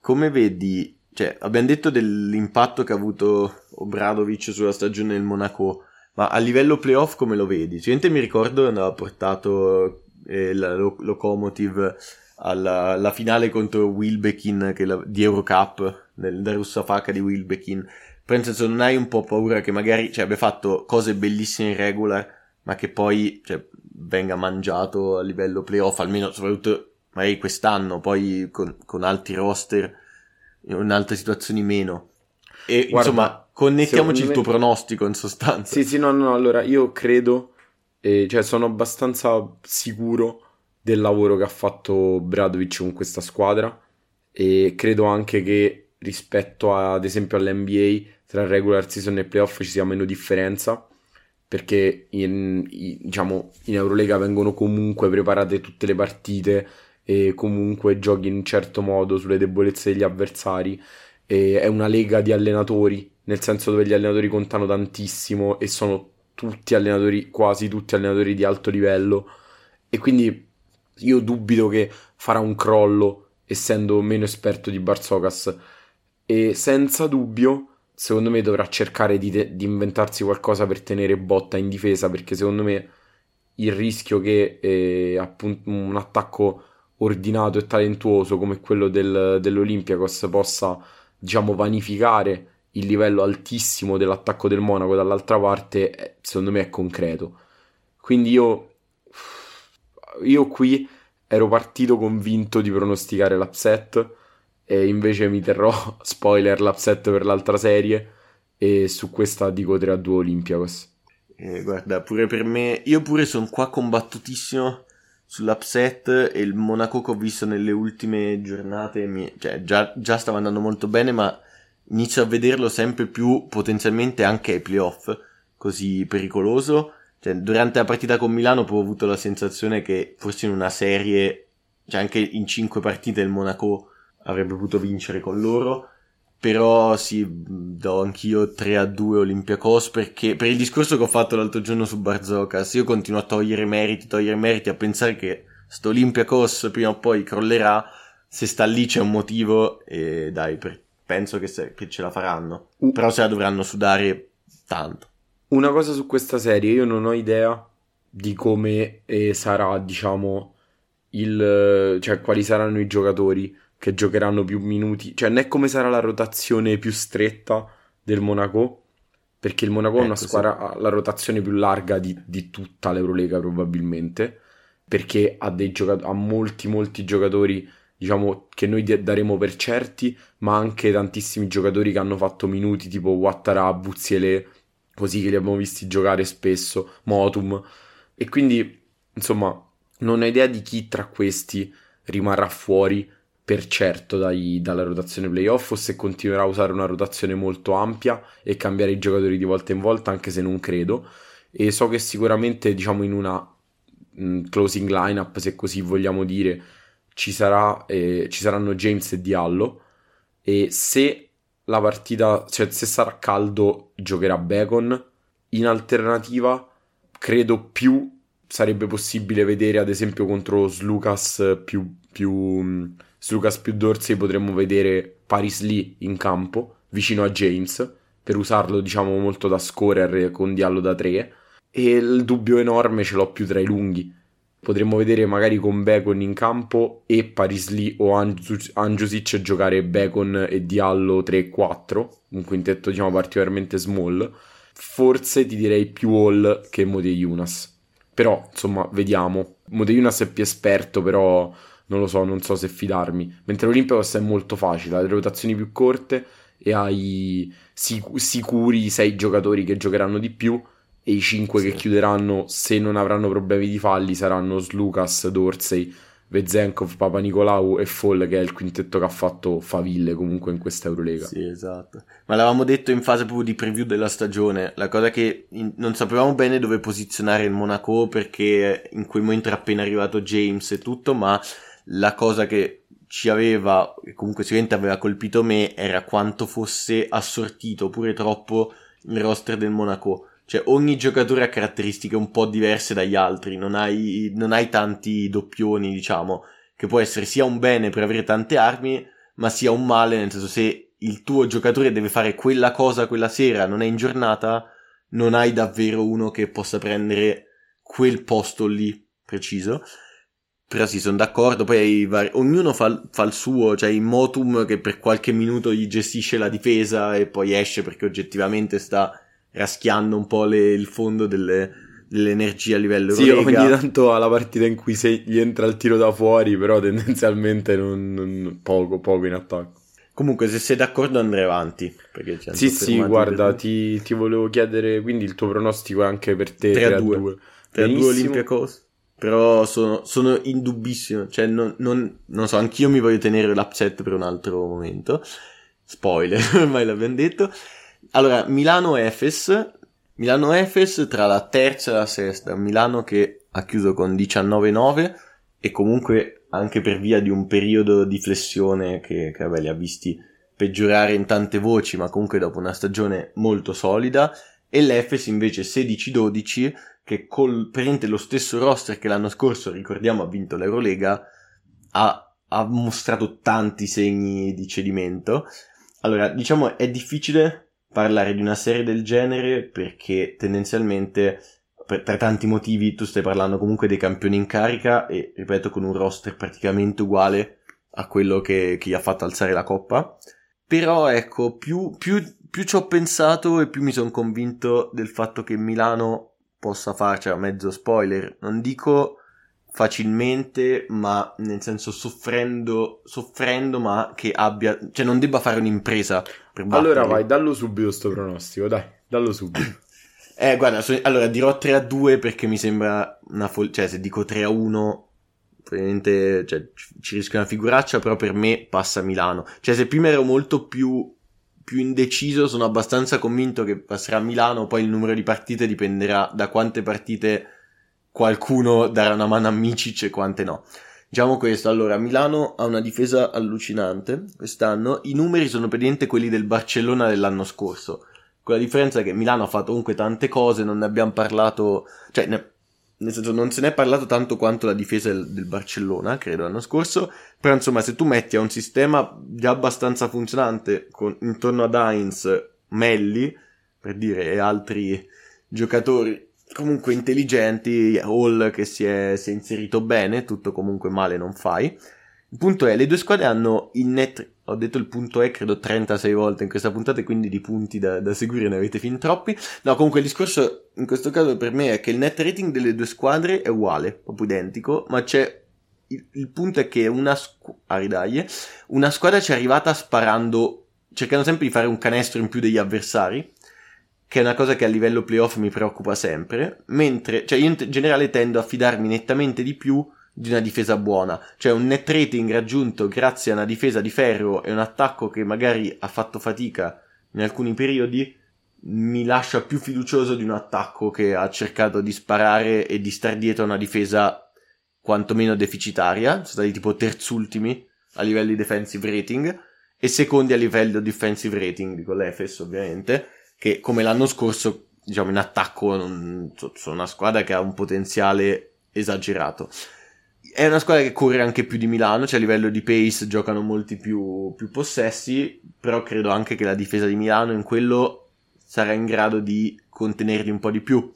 Come vedi cioè, abbiamo detto dell'impatto che ha avuto Obradovic sulla stagione del Monaco, ma a livello playoff come lo vedi? Sicuramente mi ricordo andava portato eh, Locomotive alla, alla, finale contro Wilbekin la, di Eurocup, nel Darussafaka di Wilbekin. Però nel senso non hai un po' paura che magari cioè, abbia fatto cose bellissime in regular, ma che poi cioè, venga mangiato a livello playoff, almeno soprattutto magari quest'anno, poi con, con altri roster in altre situazioni meno. E Guarda, insomma, connettiamoci il tuo pronostico in sostanza. Sì, sì, no, no, allora io credo, eh, cioè sono abbastanza sicuro del lavoro che ha fatto Bradovic con questa squadra e credo anche che rispetto a, ad esempio all'NBA tra regular season e playoff ci sia meno differenza perché in, in, diciamo, in Eurolega vengono comunque preparate tutte le partite e comunque giochi in un certo modo sulle debolezze degli avversari. E è una lega di allenatori, nel senso dove gli allenatori contano tantissimo e sono tutti allenatori, quasi tutti allenatori di alto livello. E quindi io dubito che farà un crollo essendo meno esperto di Barzocas. E senza dubbio, secondo me dovrà cercare di, te- di inventarsi qualcosa per tenere botta in difesa, perché secondo me il rischio che eh, appunto un attacco ordinato e talentuoso come quello del, dell'Olympiakos possa, diciamo, vanificare il livello altissimo dell'attacco del Monaco dall'altra parte, eh, secondo me è concreto. Quindi io, io qui ero partito convinto di pronosticare l'upset e invece mi terrò, spoiler, l'upset per l'altra serie e su questa dico 3 a 2 Olympiakos. Eh, guarda, pure per me, io pure sono qua combattutissimo sull'upset e il Monaco che ho visto nelle ultime giornate, mi, cioè già, già stava andando molto bene, ma inizio a vederlo sempre più potenzialmente anche ai playoff, così pericoloso. Cioè, durante la partita con Milano ho avuto la sensazione che forse in una serie, cioè anche in cinque partite il Monaco avrebbe potuto vincere con loro. Però sì, do anch'io 3 a 2 Olympiacos perché per il discorso che ho fatto l'altro giorno su Barzocas, io continuo a togliere meriti, togliere meriti, a pensare che sto Olympiacos prima o poi crollerà, se sta lì c'è un motivo e dai, per, penso che, se, che ce la faranno. Uh. Però se la dovranno sudare tanto. Una cosa su questa serie, io non ho idea di come eh, sarà, diciamo, il, cioè quali saranno i giocatori che giocheranno più minuti, cioè né come sarà la rotazione più stretta del Monaco, perché il Monaco è una ecco, squadra ha la rotazione più larga di, di, tutta l'Eurolega probabilmente, perché ha, dei giocatori, ha molti molti giocatori diciamo che noi daremo per certi, ma anche tantissimi giocatori che hanno fatto minuti tipo Wattara, Buzziele, così che li abbiamo visti giocare spesso, Motum, e quindi insomma non ho idea di chi tra questi rimarrà fuori per certo dai, dalla rotazione playoff o se continuerà a usare una rotazione molto ampia e cambiare i giocatori di volta in volta, anche se non credo. E so che sicuramente, diciamo, in una mh, mm, closing lineup, se così vogliamo dire, ci, sarà, eh, ci saranno James e Diallo. E se la partita, cioè se sarà caldo, giocherà Bacon. In alternativa, credo più sarebbe possibile vedere, ad esempio, contro Slucas più, più mm, su Lucas più Dorsey potremmo vedere Paris Lee in campo, vicino a James, per usarlo diciamo molto da scorer con Diallo da 3. E il dubbio enorme ce l'ho più tra i lunghi. Potremmo vedere magari con Bacon in campo e Paris Lee o Angiusic giocare Bacon e Diallo 3-4, un quintetto diciamo particolarmente small. Forse ti direi più Hall che Modeyunas. Però, insomma, vediamo. Modeyunas è più esperto, però non lo so, non so se fidarmi. Mentre l'Olympiacos è molto facile, ha le rotazioni più corte e hai sic- sicuri 6 giocatori che giocheranno di più e i 5 sì. che chiuderanno, se non avranno problemi di falli, saranno Slucas, Dorsey, Vezenkov, Papa Nicolau e Fall, che è il quintetto che ha fatto faville comunque in questa Eurolega. Sì, esatto. Ma l'avevamo detto in fase proprio di preview della stagione, la cosa che in... non sapevamo bene dove posizionare il Monaco perché in quel momento era appena arrivato James e tutto, ma la cosa che ci aveva, e comunque sicuramente aveva colpito me, era quanto fosse assortito pure troppo il roster del Monaco. Cioè, ogni giocatore ha caratteristiche un po' diverse dagli altri, non hai, non hai tanti doppioni, diciamo, che può essere sia un bene per avere tante armi, ma sia un male, nel senso se il tuo giocatore deve fare quella cosa quella sera, non è in giornata, non hai davvero uno che possa prendere quel posto lì preciso. Però sì, sono d'accordo. Poi vari... ognuno fa, fa, il suo. Cioè, in Motum che per qualche minuto gli gestisce la difesa e poi esce perché oggettivamente sta raschiando un po' le, il fondo delle, dell'energia a livello Sì, ogni tanto ha la partita in cui se gli entra il tiro da fuori, però tendenzialmente non, non, poco, poco in attacco. Comunque, se sei d'accordo, andrei avanti. sì, sì, guarda, ti, ti, volevo chiedere quindi il tuo pronostico anche per te 3 a 2. 3 a 2 Olympiacos. Però sono, sono indubbissimo, cioè non, non, non, so, anch'io mi voglio tenere l'upset per un altro momento. Spoiler, ormai l'abbiamo detto. Allora, Milano-Efes. Milano-Efes tra la terza e la sesta. Milano che ha chiuso con 19-9 e comunque anche per via di un periodo di flessione che, che vabbè, li ha visti peggiorare in tante voci, ma comunque dopo una stagione molto solida. E l'Efes invece 16-12 che col praticamente lo stesso roster che l'anno scorso, ricordiamo, ha vinto l'Eurolega, ha, ha mostrato tanti segni di cedimento. Allora, diciamo, è difficile parlare di una serie del genere perché tendenzialmente per, per, tanti motivi tu stai parlando comunque dei campioni in carica e ripeto con un roster praticamente uguale a quello che, che gli ha fatto alzare la coppa però ecco più, più, più ci ho pensato e più mi sono convinto del fatto che Milano possa farcela, mezzo spoiler, non dico facilmente, ma nel senso soffrendo, soffrendo, ma che abbia, cioè non debba fare un'impresa per. Allora vai, dallo subito sto pronostico, dai, dallo subito. Eh, guarda, so- allora dirò 3 a 2 perché mi sembra una follia. Cioè, se dico 3 a 1, probabilmente cioè, ci rischia una figuraccia, però per me passa Milano. Cioè, se prima ero molto più, più indeciso, sono abbastanza convinto che passerà Milano, poi il numero di partite dipenderà da quante partite qualcuno darà una mano a Micic e quante no. Diciamo questo, allora Milano ha una difesa allucinante quest'anno, i numeri sono praticamente quelli del Barcellona dell'anno scorso, con la differenza che Milano ha fatto comunque tante cose, non ne abbiamo parlato, cioè ne, nel senso non se ne è parlato tanto quanto la difesa del, Barcellona, credo, l'anno scorso, però insomma se tu metti a un sistema già abbastanza funzionante con, intorno ad Heinz, Melli, per dire, e altri giocatori comunque intelligenti, Hall che si è, si è, inserito bene, tutto comunque male non fai. Il punto è, le due squadre hanno il net, ho detto il punto è credo 36 volte in questa puntata e quindi di punti da, da seguire ne avete fin troppi. No, comunque il discorso in questo caso per me è che il net rating delle due squadre è uguale, proprio identico, ma c'è il, il punto è che una, squ- ah, una squadra ci è arrivata sparando, cercando sempre di fare un canestro in più degli avversari, che è una cosa che a livello playoff mi preoccupa sempre, mentre, cioè io in generale tendo a fidarmi nettamente di più di una difesa buona, cioè un net rating raggiunto grazie a una difesa di ferro e un attacco che magari ha fatto fatica in alcuni periodi, mi lascia più fiducioso di un attacco che ha cercato di sparare e di star dietro a una difesa quantomeno deficitaria, sono stati tipo terzultimi a livello di defensive rating e secondi a livello di defensive rating con l'Efes ovviamente che come l'anno scorso, diciamo, in attacco sono una squadra che ha un potenziale esagerato. È una squadra che corre anche più di Milano, cioè a livello di pace giocano molti più, più possessi, però credo anche che la difesa di Milano in quello sarà in grado di contenerli un po' di più.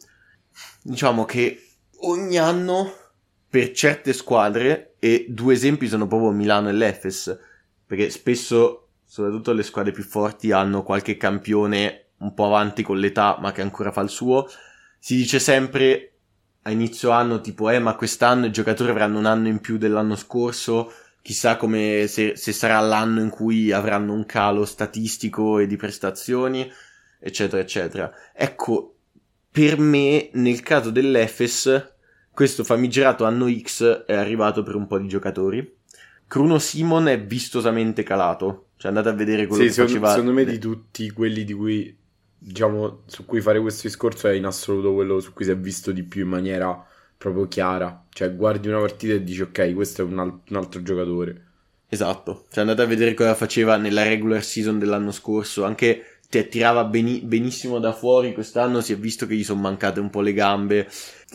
Diciamo che ogni anno per certe squadre, e due esempi sono proprio Milano e l'Efes, perché spesso, soprattutto le squadre più forti, hanno qualche campione un po' avanti con l'età, ma che ancora fa il suo. Si dice sempre a inizio anno, tipo, eh, ma quest'anno i giocatori avranno un anno in più dell'anno scorso. Chissà come se, se sarà l'anno in cui avranno un calo statistico e di prestazioni, eccetera, eccetera. Ecco, per me, nel caso dell'Efes, questo famigerato anno X è arrivato per un po' di giocatori. Cruno Simon è vistosamente calato. Cioè, andate a vedere quello sì, che secondo, faceva. Secondo me, di tutti quelli di cui diciamo, su cui fare questo discorso è in assoluto quello su cui si è visto di più in maniera proprio chiara. Cioè, guardi una partita e dici, ok, questo è un, al- un altro giocatore. Esatto, cioè andate a vedere cosa faceva nella regular season dell'anno scorso, anche cioè, tirava beni- benissimo da fuori, quest'anno si è visto che gli sono mancate un po' le gambe,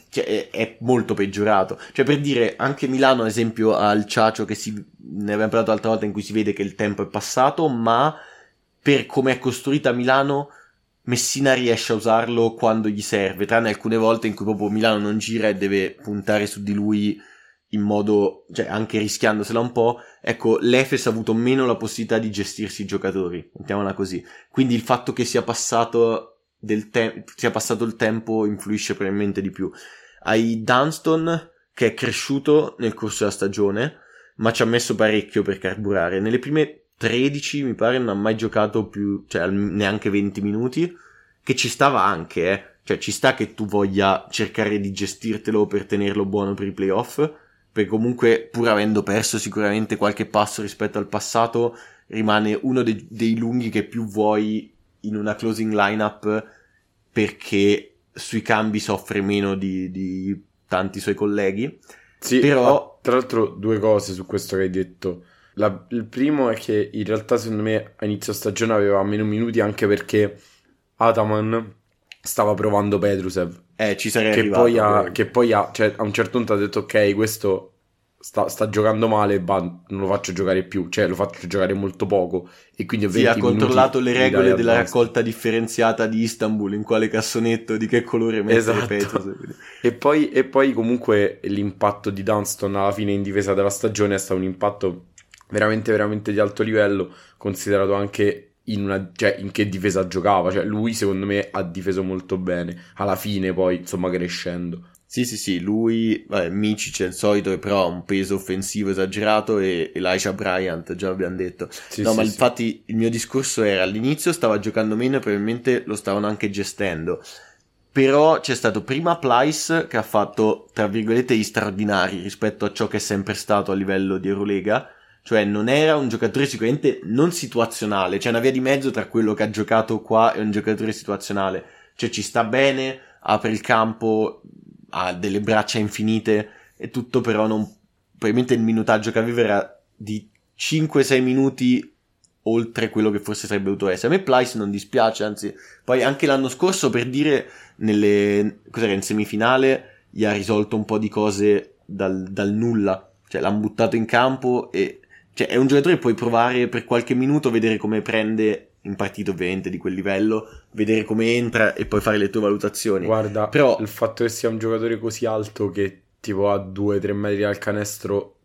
cioè, è, è, molto peggiorato. Cioè, per dire, anche Milano, ad esempio, ha il ciacio che si, ne abbiamo parlato l'altra volta in cui si vede che il tempo è passato, ma per come è costruita Milano Messina riesce a usarlo quando gli serve, tranne alcune volte in cui proprio Milano non gira e deve puntare su di lui in modo, cioè anche rischiandosela un po', ecco, l'Efes ha avuto meno la possibilità di gestirsi i giocatori, mettiamola così. Quindi il fatto che sia passato, del te- sia passato il tempo influisce probabilmente di più. Hai Dunston che è cresciuto nel corso della stagione, ma ci ha messo parecchio per carburare. Nelle prime 13 mi pare non ha mai giocato più, cioè neanche 20 minuti, che ci stava anche, eh. Cioè ci sta che tu voglia cercare di gestirtelo per tenerlo buono per i playoff, perché comunque pur avendo perso sicuramente qualche passo rispetto al passato, rimane uno dei, dei lunghi che più vuoi in una closing lineup perché sui cambi soffre meno di, di tanti suoi colleghi. Sì, però... tra l'altro due cose su questo che hai detto. La, il primo è che in realtà secondo me a inizio stagione aveva meno minuti anche perché Ataman stava provando Petrusev. Eh, ci sarei che arrivato. Poi ha, che poi ha, cioè, a un certo punto ha detto ok, questo sta, sta giocando male, bah, non lo faccio giocare più, cioè lo faccio giocare molto poco e quindi sì, ha controllato le regole della raccolta differenziata di Istanbul, in quale cassonetto, di che colore mettere esatto. Petrusev. E poi, e poi comunque l'impatto di Dunston alla fine in difesa della stagione è stato un impatto veramente veramente di alto livello, considerato anche in, una, cioè, in che difesa giocava, cioè lui secondo me ha difeso molto bene, alla fine poi insomma crescendo. Sì, sì, sì, lui, vabbè, Micic è il solito, però ha un peso offensivo esagerato e Elijah Bryant, già l'abbiamo detto. Sì, no, sì, ma sì. infatti il mio discorso era all'inizio stava giocando meno e probabilmente lo stavano anche gestendo. però c'è stato prima Plyce che ha fatto, tra virgolette, gli straordinari rispetto a ciò che è sempre stato a livello di Eurolega. Cioè non era un giocatore sicuramente non situazionale, c'è una via di mezzo tra quello che ha giocato qua e un giocatore situazionale. Cioè ci sta bene, apre il campo, ha delle braccia infinite e tutto, però non... probabilmente il minutaggio che aveva era di 5-6 minuti oltre quello che forse sarebbe dovuto essere. A me Plyce non dispiace, anzi, poi anche l'anno scorso per dire nelle cos'era in semifinale gli ha risolto un po' di cose dal, dal nulla, cioè l'hanno buttato in campo e cioè, è un giocatore che puoi provare per qualche minuto, vedere come prende in partita ovviamente di quel livello, vedere come entra e poi fare le tue valutazioni. Guarda, però il fatto che sia un giocatore così alto che tipo a 2-3 metri dal canestro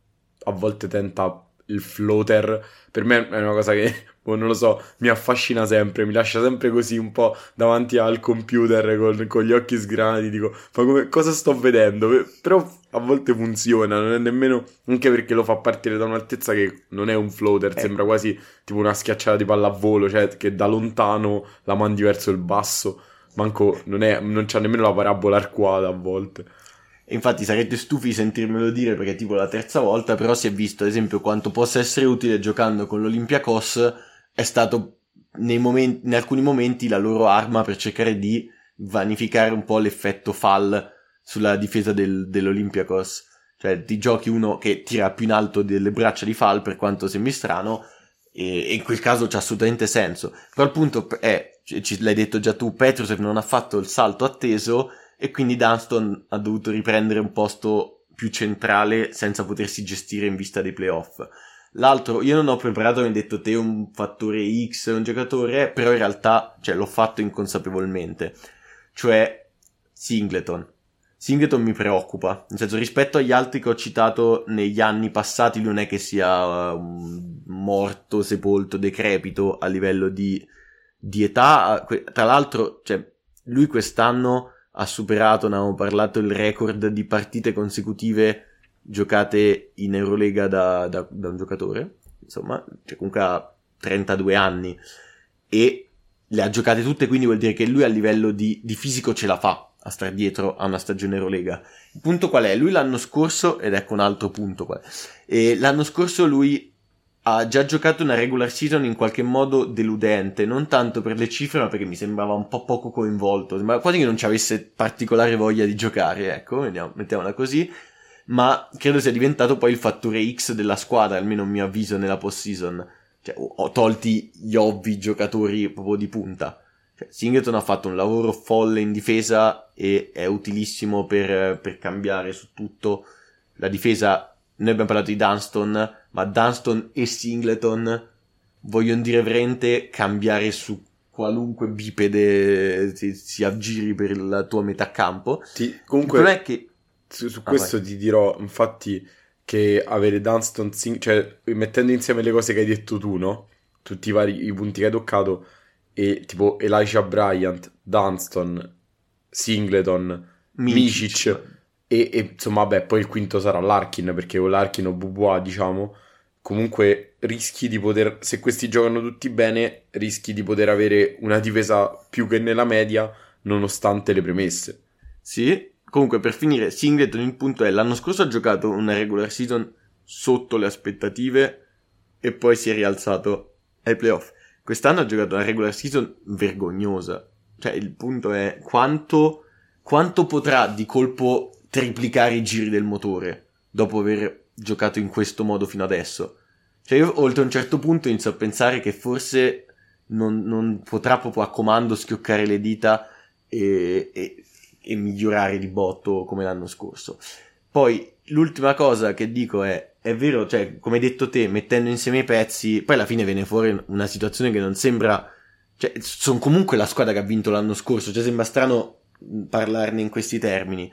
a volte tenta il floater, per me è una cosa che boh, non lo so, mi affascina sempre, mi lascia sempre così un po' davanti al computer con, con gli occhi sgranati, dico, ma come, cosa sto vedendo? Però a volte funziona, non è nemmeno, anche perché lo fa partire da un'altezza che non è un floater, eh. sembra quasi tipo una schiacciata di pallavolo, cioè che da lontano la mandi verso il basso, manco, non, è, non c'ha nemmeno la parabola arcuata a volte. Infatti sarete stufi di sentirmelo dire perché è tipo la terza volta, però si è visto ad esempio quanto possa essere utile giocando con l'Olympiacos è stato momenti, in alcuni momenti la loro arma per cercare di vanificare un po' l'effetto fall sulla difesa del, dell'Olympiacos. Cioè, ti giochi uno che tira più in alto delle braccia di fall, per quanto sembri strano, e, e in quel caso c'ha assolutamente senso. Però il punto è, l'hai detto già tu, Petrusev non ha fatto il salto atteso, e quindi Dunston ha dovuto riprendere un posto più centrale senza potersi gestire in vista dei playoff. L'altro, io non ho preparato, mi hai detto te, un fattore X, un giocatore, però in realtà, cioè, l'ho fatto inconsapevolmente. Cioè, Singleton. Singleton mi preoccupa, nel senso, rispetto agli altri che ho citato negli anni passati, non è che sia uh, morto, sepolto, decrepito a livello di, di età. Tra l'altro, cioè, lui quest'anno ha superato, ne avevamo parlato, il record di partite consecutive giocate in Eurolega da, da, da un giocatore, insomma, cioè comunque ha 32 anni e le ha giocate tutte, quindi vuol dire che lui a livello di, di fisico ce la fa a stare dietro a una stagione Eurolega. Il punto qual è? Lui l'anno scorso, ed ecco un altro punto qua, l'anno scorso lui ha già giocato una regular season in qualche modo deludente, non tanto per le cifre, ma perché mi sembrava un po' poco coinvolto, sembrava quasi che non ci avesse particolare voglia di giocare, ecco, mettiamola così ma credo sia diventato poi il fattore X della squadra, almeno a mio avviso nella post-season. Cioè, ho tolti gli ovvi giocatori proprio di punta. Cioè, Singleton ha fatto un lavoro folle in difesa e è utilissimo per, per cambiare su tutto. La difesa, noi abbiamo parlato di Dunston, ma Dunston e Singleton vogliono dire veramente cambiare su qualunque bipede si, si aggiri per la tua metà campo. Sì, comunque... Il è che su, su ah, questo vai. ti dirò, infatti, che avere Dunston, cioè mettendo insieme le cose che hai detto tu, no? Tutti i vari i punti che hai toccato, e tipo Elijah Bryant, Dunston, Singleton, Micic, e, e, insomma, vabbè, poi il quinto sarà Larkin, perché o Larkin o Bubois, diciamo, comunque rischi di poter, se questi giocano tutti bene, rischi di poter avere una difesa più che nella media, nonostante le premesse. Sì, Comunque, per finire, Singleton il punto è, l'anno scorso ha giocato una regular season sotto le aspettative e poi si è rialzato ai playoff. Quest'anno ha giocato una regular season vergognosa. Cioè, il punto è quanto, quanto potrà di colpo triplicare i giri del motore dopo aver giocato in questo modo fino adesso. Cioè, io oltre a un certo punto inizio a pensare che forse non, non potrà proprio a comando schioccare le dita e, e e migliorare di botto come l'anno scorso. Poi l'ultima cosa che dico è, è vero, cioè, come hai detto te, mettendo insieme i pezzi, poi alla fine viene fuori una situazione che non sembra, cioè, sono comunque la squadra che ha vinto l'anno scorso, cioè sembra strano parlarne in questi termini,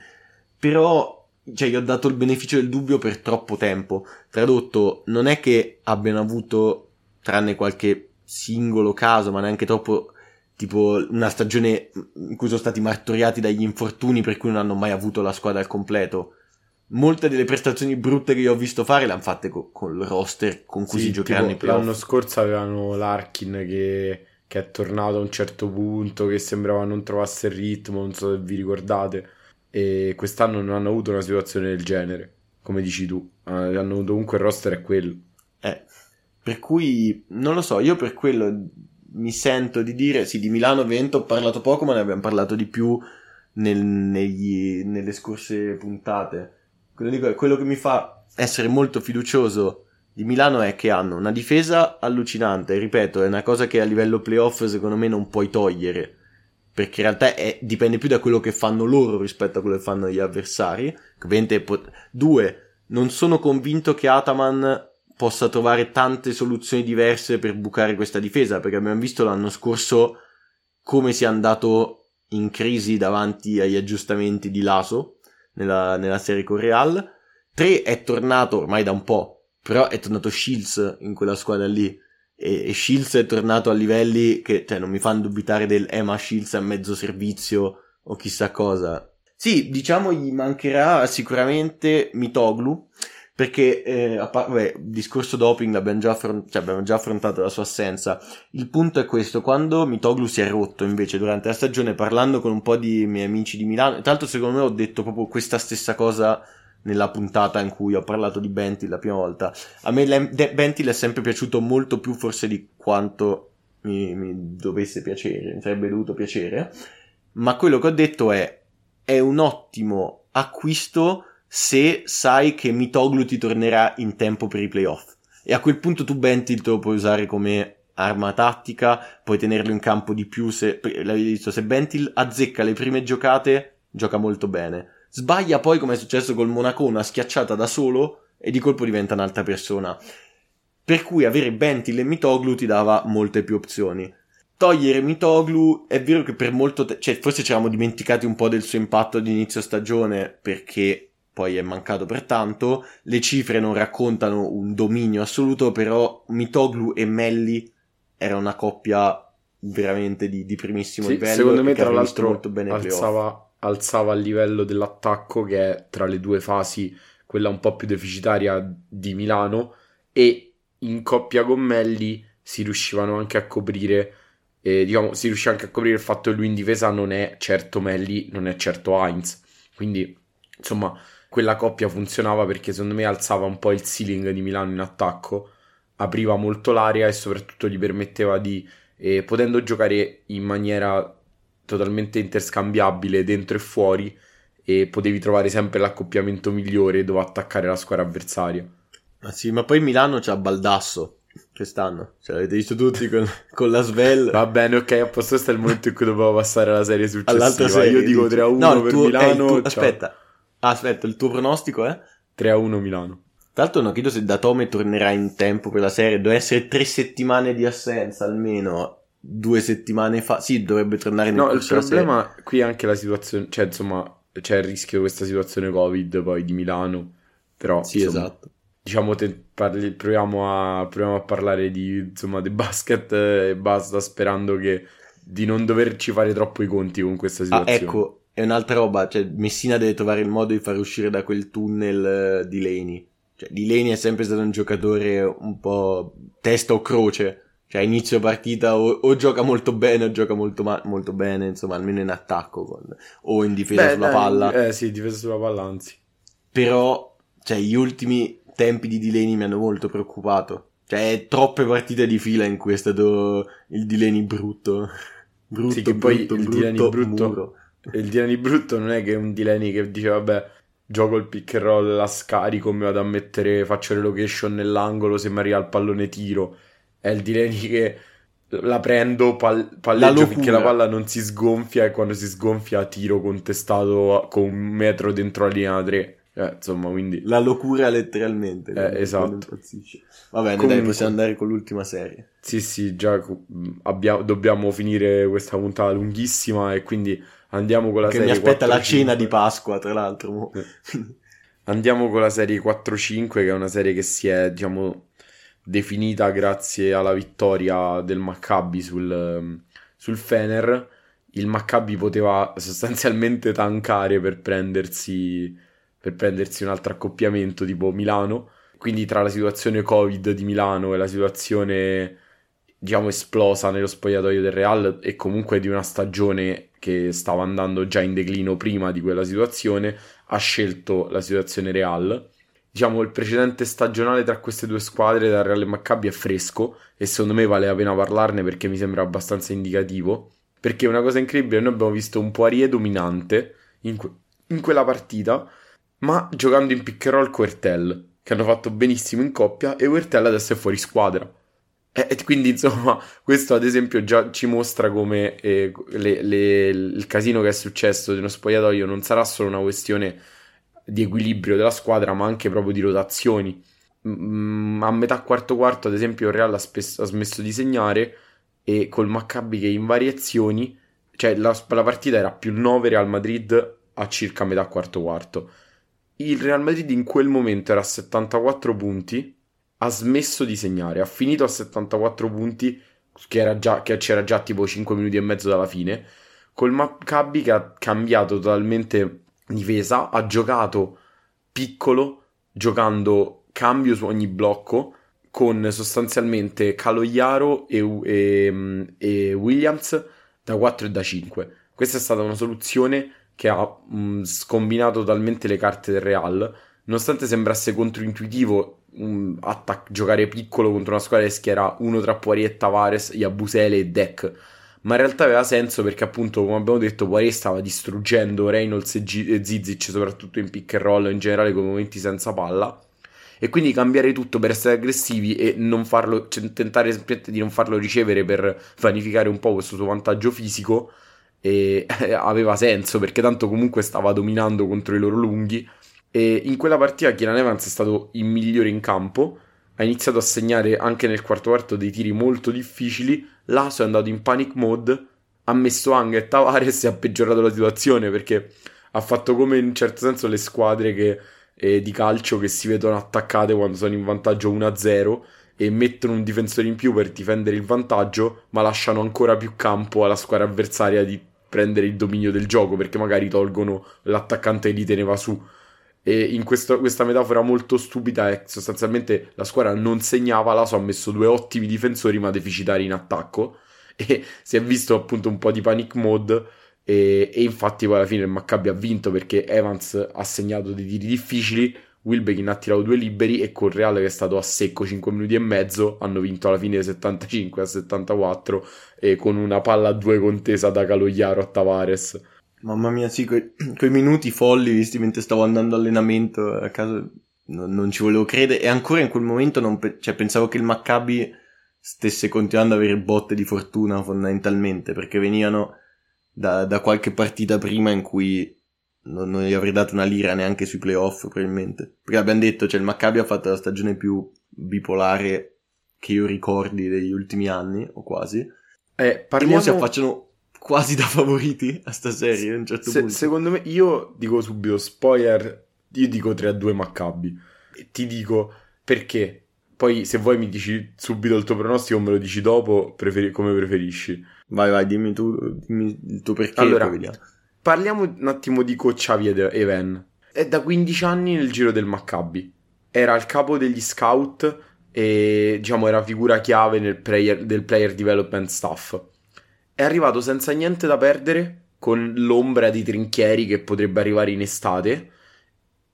però, cioè, gli ho dato il beneficio del dubbio per troppo tempo. Tradotto, non è che abbiano avuto, tranne qualche singolo caso, ma neanche troppo tipo una stagione in cui sono stati martoriati dagli infortuni per cui non hanno mai avuto la squadra al completo. Molte delle prestazioni brutte che io ho visto fare le hanno fatte co- col roster con cui sì, si giocheranno i playoff. L'anno scorso avevano l'Arkin che, che è tornato a un certo punto, che sembrava non trovasse il ritmo, non so se vi ricordate, e quest'anno non hanno avuto una situazione del genere, come dici tu, eh, hanno avuto comunque il roster è quello. Eh, per cui, non lo so, io per quello mi sento di dire, sì, di Milano-Vento ho parlato poco, ma ne abbiamo parlato di più nel, negli, nelle scorse puntate. Quello, dico, quello che mi fa essere molto fiducioso di Milano è che hanno una difesa allucinante, ripeto, è una cosa che a livello playoff secondo me non puoi togliere, perché in realtà è, dipende più da quello che fanno loro rispetto a quello che fanno gli avversari. Pot- Due, non sono convinto che Ataman possa trovare tante soluzioni diverse per bucare questa difesa, perché abbiamo visto l'anno scorso come sia andato in crisi davanti agli aggiustamenti di Laso nella, nella serie con Real. 3 è tornato ormai da un po', però è tornato Shields in quella squadra lì. E, e Shields è tornato a livelli che cioè, non mi fanno dubitare del eh ma Shields a mezzo servizio o chissà cosa. Sì, diciamo gli mancherà sicuramente Mitoglu perché eh, a par- il discorso doping l'abbiamo già, affront- cioè, abbiamo già affrontato la sua assenza. Il punto è questo: quando Mitoglu si è rotto invece durante la stagione, parlando con un po' di miei amici di Milano, tra l'altro, secondo me ho detto proprio questa stessa cosa nella puntata in cui ho parlato di Bentil la prima volta. A me Bentil è sempre piaciuto molto più, forse di quanto mi, mi dovesse piacere, mi sarebbe dovuto piacere. Ma quello che ho detto è: è un ottimo acquisto se sai che Mitoglu ti tornerà in tempo per i playoff. E a quel punto tu Bentil te lo puoi usare come arma tattica, puoi tenerlo in campo di più se, l'avevi visto, se Bentil azzecca le prime giocate, gioca molto bene. Sbaglia poi, come è successo col Monaco, una schiacciata da solo e di colpo diventa un'altra persona. Per cui avere Bentil e Mitoglu ti dava molte più opzioni. Togliere Mitoglu è vero che per molto tempo, cioè forse ci eravamo dimenticati un po' del suo impatto di inizio stagione perché poi è mancato per tanto. Le cifre non raccontano un dominio assoluto, però Mitoglu e Melli era una coppia veramente di, di primissimo sì, livello. Secondo me, tra l'altro, molto bene alzava, alzava il livello dell'attacco, che è tra le due fasi quella un po' più deficitaria di Milano, e in coppia con Melli si riuscivano anche a coprire. Eh, diciamo, si riusciva anche a coprire il fatto che lui in difesa non è certo Melli, non è certo Heinz. Quindi, insomma, quella coppia funzionava perché secondo me alzava un po' il ceiling di Milano in attacco, apriva molto l'area e soprattutto gli permetteva di, eh, potendo giocare in maniera totalmente interscambiabile dentro e fuori, e potevi trovare sempre l'accoppiamento migliore dove attaccare la squadra avversaria. Ma sì, ma poi Milano c'ha Baldasso quest'anno. Cioè, l'avete visto tutti con, con la Svel. Va bene, ok, a posto questo è il momento in cui dovevo passare alla serie successiva. All'altra serie, Io dico 3 a 1 no, per tuo, Milano. Tu, aspetta, Ah, aspetta, il tuo pronostico è? 3-1 Milano. Tra l'altro non credo se Datome tornerà in tempo per la serie, deve essere tre settimane di assenza almeno, due settimane fa, sì dovrebbe tornare nel No, il problema qui è anche la situazione, cioè insomma c'è il rischio di questa situazione Covid poi di Milano, però sì insomma, esatto. Diciamo, te, parli, proviamo, a, proviamo a parlare di, insomma, di basket e basta sperando che di non doverci fare troppo i conti con questa situazione. Ah, ecco, è un'altra roba, cioè Messina deve trovare il modo di far uscire da quel tunnel uh, di Leni. Cioè, di Leni è sempre stato un giocatore un po' testa o croce. Cioè, inizio partita o, o, gioca molto bene o gioca molto, ma- molto bene, insomma, almeno in attacco con, o in difesa Beh, sulla dai, palla. Eh sì, difesa sulla palla, anzi. Però, cioè, gli ultimi tempi di Delaney mi hanno molto preoccupato. Cioè, troppe partite di fila in cui è stato il Delaney brutto. Brutto, sì, che poi brutto, il brutto, Delaney brutto muro il Dilani brutto non è che è un Dilani che dice vabbè gioco il pick and roll, la scarico, mi vado a mettere, faccio le location nell'angolo, se mi arriva il pallone tiro. È il Dilani che la prendo, pal- palleggio la finché la palla non si sgonfia e quando si sgonfia tiro contestato con un metro dentro la linea 3. Eh, insomma, quindi... La locura letteralmente. Eh, esatto. Va bene, Comunque... dai, possiamo andare con l'ultima serie. Sì, sì, già abbia- dobbiamo finire questa puntata lunghissima e quindi Andiamo con la che serie. mi aspetta 4, la cena di Pasqua, tra l'altro. Eh. Andiamo con la serie 4-5, che è una serie che si è, diciamo, definita grazie alla vittoria del Maccabi sul, sul Fener. Il Maccabi poteva sostanzialmente tankare per prendersi, per prendersi un altro accoppiamento tipo Milano. Quindi tra la situazione Covid di Milano e la situazione diciamo, esplosa nello spogliatoio del Real e comunque di una stagione che stava andando già in declino prima di quella situazione, ha scelto la situazione Real. Diciamo, il precedente stagionale tra queste due squadre, da Real e Maccabi, è fresco e secondo me vale la pena parlarne perché mi sembra abbastanza indicativo. Perché una cosa incredibile, noi abbiamo visto un Poirier dominante in, que- in quella partita, ma giocando in pick and roll con Ertel, che hanno fatto benissimo in coppia, e Ertel adesso è fuori squadra. E, quindi, insomma, questo ad esempio già ci mostra come eh, le, le, il casino che è successo di uno spogliatoio non sarà solo una questione di equilibrio della squadra, ma anche proprio di rotazioni. A metà quarto quarto, ad esempio, il Real ha, spesso, ha smesso di segnare e col Maccabi che in variazioni, cioè la, la partita era più 9 Real Madrid a circa metà quarto quarto. Il Real Madrid in quel momento era a 74 punti ha smesso di segnare, ha finito a 74 punti, che, già, che c'era già tipo 5 minuti e mezzo dalla fine, col Maccabi che ha cambiato totalmente difesa, ha giocato piccolo, giocando cambio su ogni blocco, con sostanzialmente Caloiaro e, e, e, Williams da 4 e da 5. Questa è stata una soluzione che ha mh, scombinato totalmente le carte del Real, nonostante sembrasse controintuitivo um, attac- giocare piccolo contro una squadra che schiera uno tra Poirier Tavares, Yabusele e Deck. Ma in realtà aveva senso perché appunto, come abbiamo detto, Poirier stava distruggendo Reynolds e, G- e Zizic, soprattutto in pick and roll, in generale con momenti senza palla. E quindi cambiare tutto per essere aggressivi e non farlo, cioè, tentare semplicemente di non farlo ricevere per vanificare un po' questo suo vantaggio fisico. E aveva senso perché tanto comunque stava dominando contro i loro lunghi e in quella partita Kieran Evans è stato il migliore in campo, ha iniziato a segnare anche nel quarto quarto dei tiri molto difficili, Laso è andato in panic mode, ha messo Ang e Tavares e ha peggiorato la situazione perché ha fatto come in un certo senso le squadre che, eh, di calcio che si vedono attaccate quando sono in vantaggio 1-0 e mettono un difensore in più per difendere il vantaggio, ma lasciano ancora più campo alla squadra avversaria di prendere il dominio del gioco perché magari tolgono l'attaccante e li teneva su. E in questo, questa metafora molto stupida è sostanzialmente la squadra non segnava, Laso ha messo due ottimi difensori ma deficitari in attacco. E si è visto appunto un po' di panic mode. E, e infatti poi alla fine il Maccabi ha vinto perché Evans ha segnato dei tiri difficili, Wilbekin ha tirato due liberi e col Real che è stato a secco 5 minuti e mezzo hanno vinto alla fine 75 a 74 e con una palla a due contesa da Calogliaro a Tavares Mamma mia, sì, quei, quei minuti folli visti mentre stavo andando allenamento a casa, no, non ci volevo credere. E ancora in quel momento non pe- cioè, pensavo che il Maccabi stesse continuando ad avere botte di fortuna fondamentalmente, perché venivano da, da qualche partita prima in cui non, non, gli avrei dato una lira neanche sui playoff, probabilmente. Perché abbiamo detto, cioè il Maccabi ha fatto la stagione più bipolare che io ricordi degli ultimi anni, o quasi. Eh, parliamo... E si affacciano quasi da favoriti a sta serie a un certo Se, punto. Secondo me, io dico subito, spoiler, io dico 3 a 2 Maccabi. E ti dico perché. Poi se vuoi mi dici subito il tuo pronostico o me lo dici dopo, preferi- come preferisci. Vai, vai, dimmi tu dimmi il tuo perché. Allora, parliamo un attimo di coach Xavi Even. È da 15 anni nel giro del Maccabi. Era il capo degli scout e diciamo era figura chiave player, del player development staff è arrivato senza niente da perdere, con l'ombra di trinchieri che potrebbe arrivare in estate,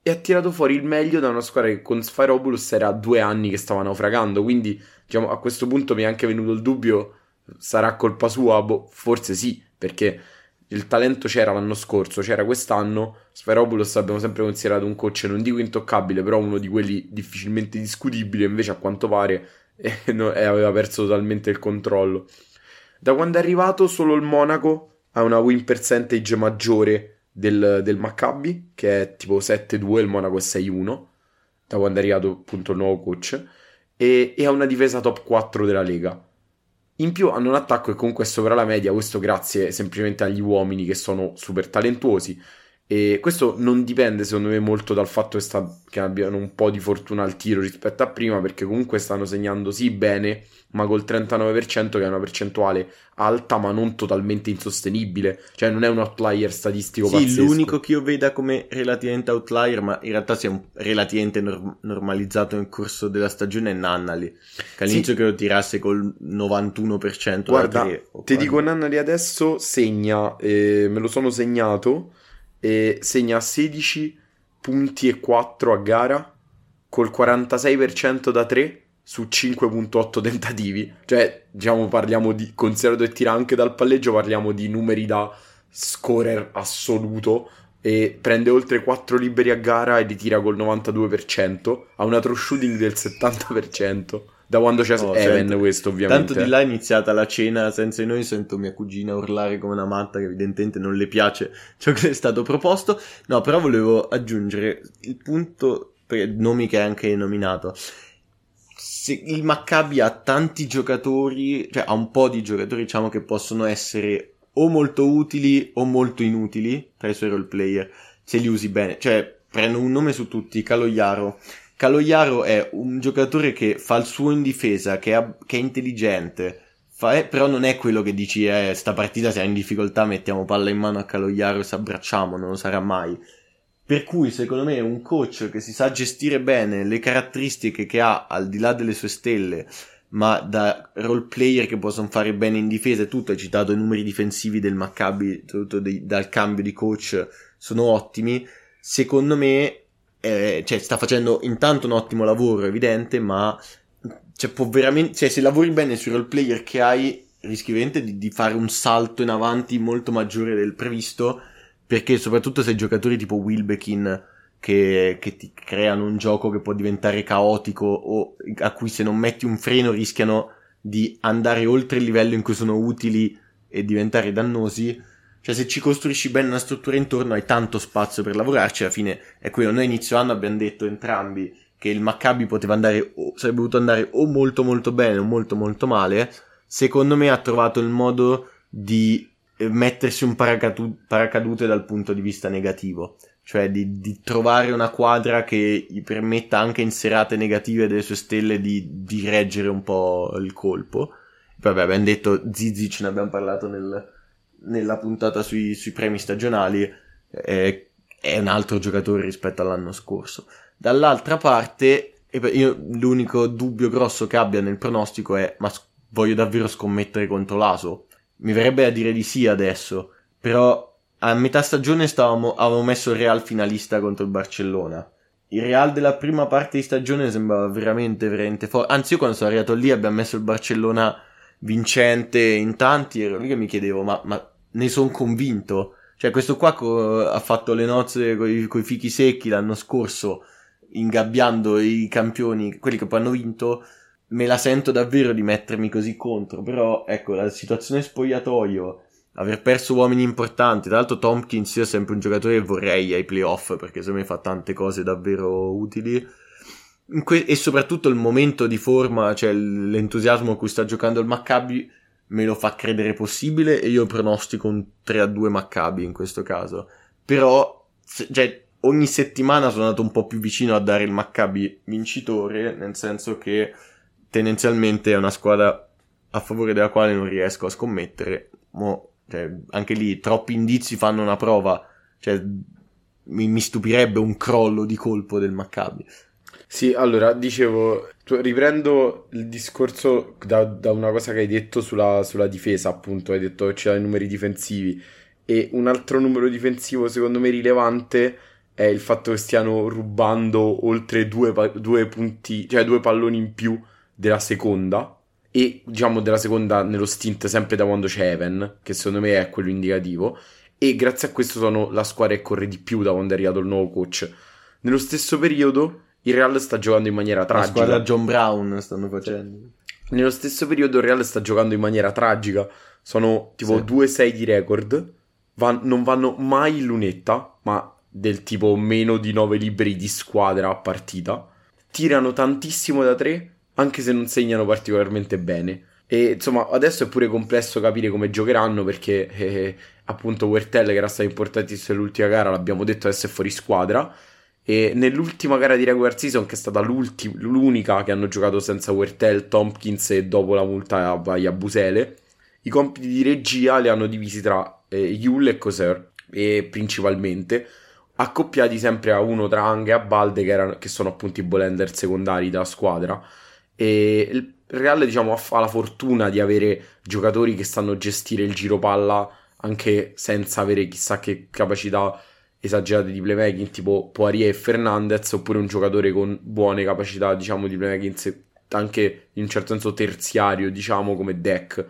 e ha tirato fuori il meglio da una squadra che con Sfairopoulos era due anni che stava naufragando, quindi diciamo, a questo punto mi è anche venuto il dubbio, sarà colpa sua? Boh, forse sì, perché il talento c'era l'anno scorso, c'era quest'anno. Sferopoulos abbiamo sempre considerato un coach non dico intoccabile, però uno di quelli difficilmente discutibili. Invece, a quanto pare, eh, eh, aveva perso totalmente il controllo. Da quando è arrivato solo il Monaco ha una win percentage maggiore del, del Maccabi, che è tipo 7-2, il Monaco è 6-1, da quando è arrivato appunto il nuovo coach, e, e ha una difesa top 4 della Lega. In più hanno un attacco che comunque è sopra la media, questo grazie semplicemente agli uomini che sono super talentuosi. E questo non dipende secondo me molto dal fatto che, sta, che, abbiano un po' di fortuna al tiro rispetto a prima, perché comunque stanno segnando sì bene, ma col 39% che è una percentuale alta ma non totalmente insostenibile, cioè non è un outlier statistico sì, pazzesco. l'unico che io veda come relativamente outlier, ma in realtà sia relativamente norm- normalizzato nel corso della stagione è Nannali, che all'inizio sì. credo tirasse col 91% Guarda, ti dico Nannali adesso segna, eh, me lo sono segnato e segna 16 punti e 4 a gara col 46% da 3 su 5.8 tentativi. Cioè, diciamo, parliamo di, considerato che tira anche dal palleggio, parliamo di numeri da scorer assoluto e prende oltre 4 liberi a gara e li tira col 92%, ha una true shooting del 70%. Da quando c'è oh, Evan sento, questo ovviamente. Tanto di là è iniziata la cena senza di noi, sento mia cugina urlare come una matta che evidentemente non le piace ciò che è stato proposto. No, però volevo aggiungere il punto, per nomi che hai anche nominato. Se il Maccabi ha tanti giocatori, cioè ha un po' di giocatori diciamo che possono essere o molto utili o molto inutili tra i suoi role player, se li usi bene. Cioè, prendo un nome su tutti, Caloiaro Caloiaro è un giocatore che fa il suo in difesa, che, è, che è intelligente, fa, eh, però non è quello che dici, eh, sta partita siamo in difficoltà, mettiamo palla in mano a Caloiaro e si abbracciamo, non lo sarà mai. Per cui, secondo me, un coach che si sa gestire bene le caratteristiche che ha al di là delle sue stelle, ma da role player che possono fare bene in difesa e tutto, hai citato i numeri difensivi del Maccabi, soprattutto dal cambio di coach, sono ottimi. Secondo me eh, cioè, sta facendo intanto un ottimo lavoro, evidente, ma cioè, può veramente, cioè, se lavori bene sui role player che hai, rischi veramente di, di, fare un salto in avanti molto maggiore del previsto, perché soprattutto se giocatori tipo Wilbekin che, che ti creano un gioco che può diventare caotico o a cui se non metti un freno rischiano di andare oltre il livello in cui sono utili e diventare dannosi, cioè, se ci costruisci bene una struttura intorno, hai tanto spazio per lavorarci. Alla fine è quello. Noi inizio anno abbiamo detto entrambi che il Maccabi poteva andare, o, sarebbe dovuto andare o molto molto bene o molto molto male. Secondo me ha trovato il modo di eh, mettersi un paracadu- paracadute dal punto di vista negativo. Cioè di, di, trovare una quadra che gli permetta anche in serate negative delle sue stelle di, di reggere un po' il colpo. Vabbè, abbiamo detto Zizi, ce ne abbiamo parlato nel, nella puntata sui, sui premi stagionali è, è, un altro giocatore rispetto all'anno scorso. Dall'altra parte, io l'unico dubbio grosso che abbia nel pronostico è: ma voglio davvero scommettere contro l'Aso? Mi verrebbe a dire di sì adesso, però a metà stagione stavamo, avevamo messo il Real finalista contro il Barcellona. Il Real della prima parte di stagione sembrava veramente, veramente forte. Anzi, io quando sono arrivato lì abbiamo messo il Barcellona vincente in tanti, ero lì che mi chiedevo, ma, ma ne sono convinto. Cioè, questo qua co- ha fatto le nozze con i fichi secchi l'anno scorso, ingabbiando i campioni, quelli che poi hanno vinto. Me la sento davvero di mettermi così contro, però ecco, la situazione spogliatoio, aver perso uomini importanti, tra l'altro Tompkins io è sempre un giocatore che vorrei ai playoff, perché secondo me fa tante cose davvero utili e soprattutto il momento di forma, cioè l'entusiasmo a cui sta giocando il Maccabi me lo fa credere possibile e io pronostico un 3 a 2 Maccabi in questo caso. Però, cioè, ogni settimana sono andato un po' più vicino a dare il Maccabi vincitore, nel senso che tendenzialmente è una squadra a favore della quale non riesco a scommettere. Mo, cioè, anche lì troppi indizi fanno una prova, cioè mi, mi stupirebbe un crollo di colpo del Maccabi. Sì, allora, dicevo, riprendo il discorso da, da, una cosa che hai detto sulla, sulla difesa, appunto, hai detto che c'erano i numeri difensivi. E un altro numero difensivo secondo me rilevante è il fatto che stiano rubando oltre due, due punti, cioè due palloni in più della seconda. E diciamo della seconda nello stint sempre da quando c'è Evan, che secondo me è quello indicativo. E grazie a questo sono la squadra che corre di più da quando è arrivato il nuovo coach. Nello stesso periodo il Real sta giocando in maniera tragica. La squadra John Brown stanno facendo. Nello stesso periodo il Real sta giocando in maniera tragica. Sono tipo sì. 2-6 di record. Van- non vanno mai in lunetta, ma del tipo meno di 9 libri di squadra a partita. Tirano tantissimo da 3, anche se non segnano particolarmente bene. E insomma, adesso è pure complesso capire come giocheranno perché eh, appunto Wertel che era stato importantissimo nell'ultima gara, l'abbiamo detto adesso è fuori squadra. E nell'ultima gara di regular season, che è stata l'unica che hanno giocato senza Wertel, Tompkins e dopo la multa a Yabusele, i compiti di regia li hanno divisi tra eh, Yule e Coser, e principalmente accoppiati sempre a uno tra Ang e Abalde che, erano, che sono appunto i bolender secondari della squadra. E il Real diciamo ha la fortuna di avere giocatori che sanno gestire il giro palla anche senza avere chissà che capacità esagerate di playmaking tipo Poirier e Fernandez oppure un giocatore con buone capacità diciamo di playmaking anche in un certo senso terziario diciamo come deck.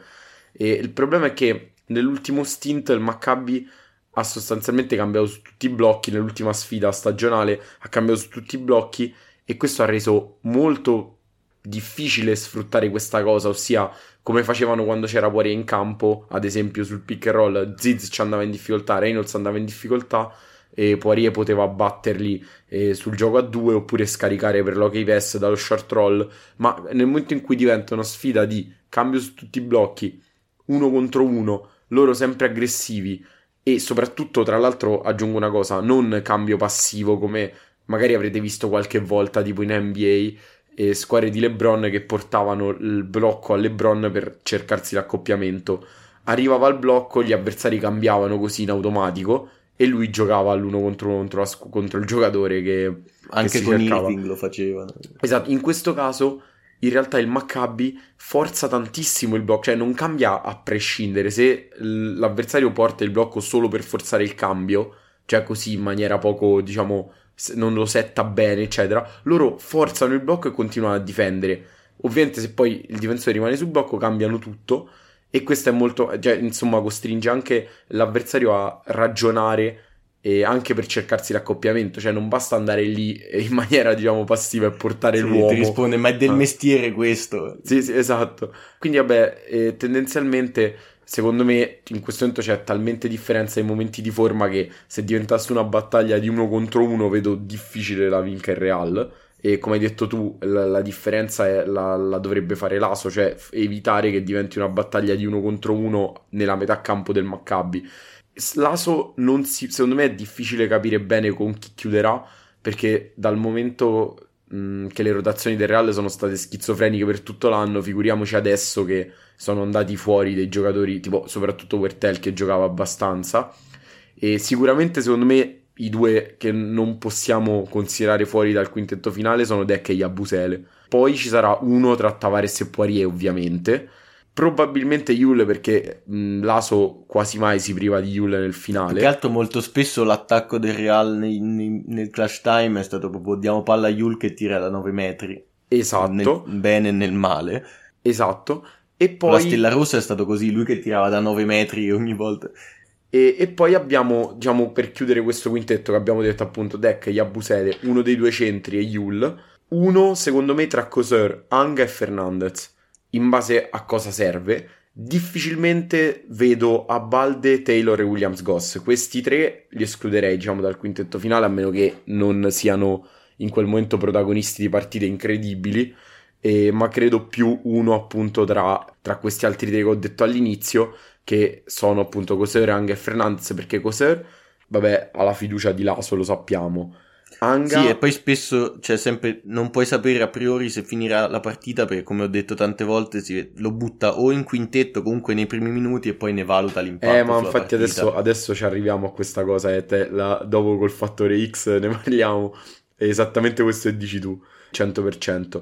E il problema è che nell'ultimo stint il Maccabi ha sostanzialmente cambiato su tutti i blocchi nell'ultima sfida stagionale, ha cambiato su tutti i blocchi e questo ha reso molto difficile sfruttare questa cosa, ossia come facevano quando c'era Poirier in campo, ad esempio sul pick and roll, Ziz ci andava in difficoltà, Reynolds andava in difficoltà e Poirier poteva batterli eh, sul gioco a due oppure scaricare per l'hockey pass dallo short roll, ma nel momento in cui diventa una sfida di cambio su tutti i blocchi, uno contro uno, loro sempre aggressivi, e soprattutto, tra l'altro, aggiungo una cosa, non cambio passivo come magari avrete visto qualche volta tipo in NBA e squadre di LeBron che portavano il blocco a LeBron per cercarsi l'accoppiamento. Arrivava al blocco, gli avversari cambiavano così in automatico e lui giocava all'uno contro uno contro, contro il giocatore che anche che con Irving lo facevano. Esatto, in questo caso in realtà il Maccabi forza tantissimo il blocco, cioè non cambia a prescindere. Se l'avversario porta il blocco solo per forzare il cambio, cioè così in maniera poco, diciamo, non lo setta bene, eccetera, loro forzano il blocco e continuano a difendere. Ovviamente se poi il difensore rimane sul blocco cambiano tutto e questo è molto, cioè, insomma, costringe anche l'avversario a ragionare e anche per cercarsi l'accoppiamento, cioè non basta andare lì in maniera diciamo passiva e portare sì, l'uomo. Ti risponde, ma è del ah. mestiere questo. Sì, sì, esatto. Quindi vabbè, eh, tendenzialmente secondo me in questo momento c'è talmente differenza in momenti di forma che se diventasse una battaglia di uno contro uno vedo difficile la vinca il Real. E come hai detto tu, la, la differenza è, la, la, dovrebbe fare l'ASO, cioè evitare che diventi una battaglia di uno contro uno nella metà campo del Maccabi. Laso non si, secondo me è difficile capire bene con chi chiuderà perché dal momento mh, che le rotazioni del Real sono state schizofreniche per tutto l'anno, figuriamoci adesso che sono andati fuori dei giocatori tipo soprattutto Wertel che giocava abbastanza. E sicuramente secondo me i due che non possiamo considerare fuori dal quintetto finale sono Deck e Yabusele. Poi ci sarà uno tra Tavares e Poirier ovviamente Probabilmente Yule perché mh, Laso quasi mai si priva di Yule nel finale. Più che altro molto spesso l'attacco del Real nei, nei, nel clash time è stato proprio diamo palla a Yule che tira da 9 metri. Esatto. Nel bene e nel male. Esatto. E poi... La Stella Rossa è stato così, lui che tirava da 9 metri ogni volta. E, e, poi abbiamo, diciamo, per chiudere questo quintetto che abbiamo detto appunto, Deck, Yabusele, uno dei due centri e Yule. Uno, secondo me, tra Coser, Anga e Fernandez in base a cosa serve. Difficilmente vedo a balde Taylor e Williams Goss. Questi tre li escluderei, diciamo, dal quintetto finale, a meno che non siano in quel momento protagonisti di partite incredibili. Eh, ma credo più uno appunto tra, tra, questi altri tre che ho detto all'inizio, che sono appunto Coser, e Fernandez, perché Coser, vabbè, ha la fiducia di Laso, lo sappiamo. Anga... Sì, e poi spesso c'è sempre, non puoi sapere a priori se finirà la partita perché come ho detto tante volte si, lo butta o in quintetto comunque nei primi minuti e poi ne valuta l'impatto. Eh, ma infatti adesso, adesso, ci arriviamo a questa cosa e te, la, dopo col fattore X ne parliamo. È esattamente questo che dici tu, 100%.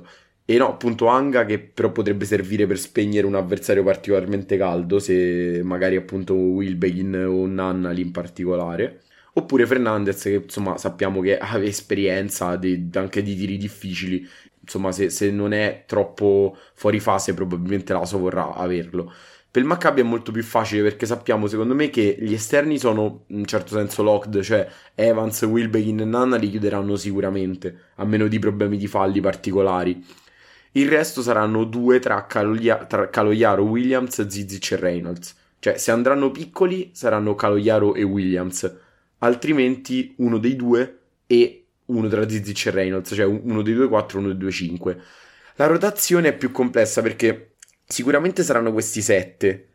E no, appunto Anga che però potrebbe servire per spegnere un avversario particolarmente caldo, se magari appunto Wilbegin o Nannali in particolare. Oppure Fernandez che insomma sappiamo che ha esperienza di, anche di tiri difficili, insomma se, se, non è troppo fuori fase probabilmente l'Aso vorrà averlo. Per il Maccabi è molto più facile perché sappiamo secondo me che gli esterni sono in un certo senso locked, cioè Evans, Wilbekin e Nanna li chiuderanno sicuramente, a meno di problemi di falli particolari. Il resto saranno due tra, Caloia- tra Caloiaro, Williams, Zizic e Reynolds. Cioè se andranno piccoli saranno Caloiaro e Williams altrimenti uno dei due e uno tra Zizic e Reynolds, cioè uno dei due 4 uno dei due 5. La rotazione è più complessa perché sicuramente saranno questi 7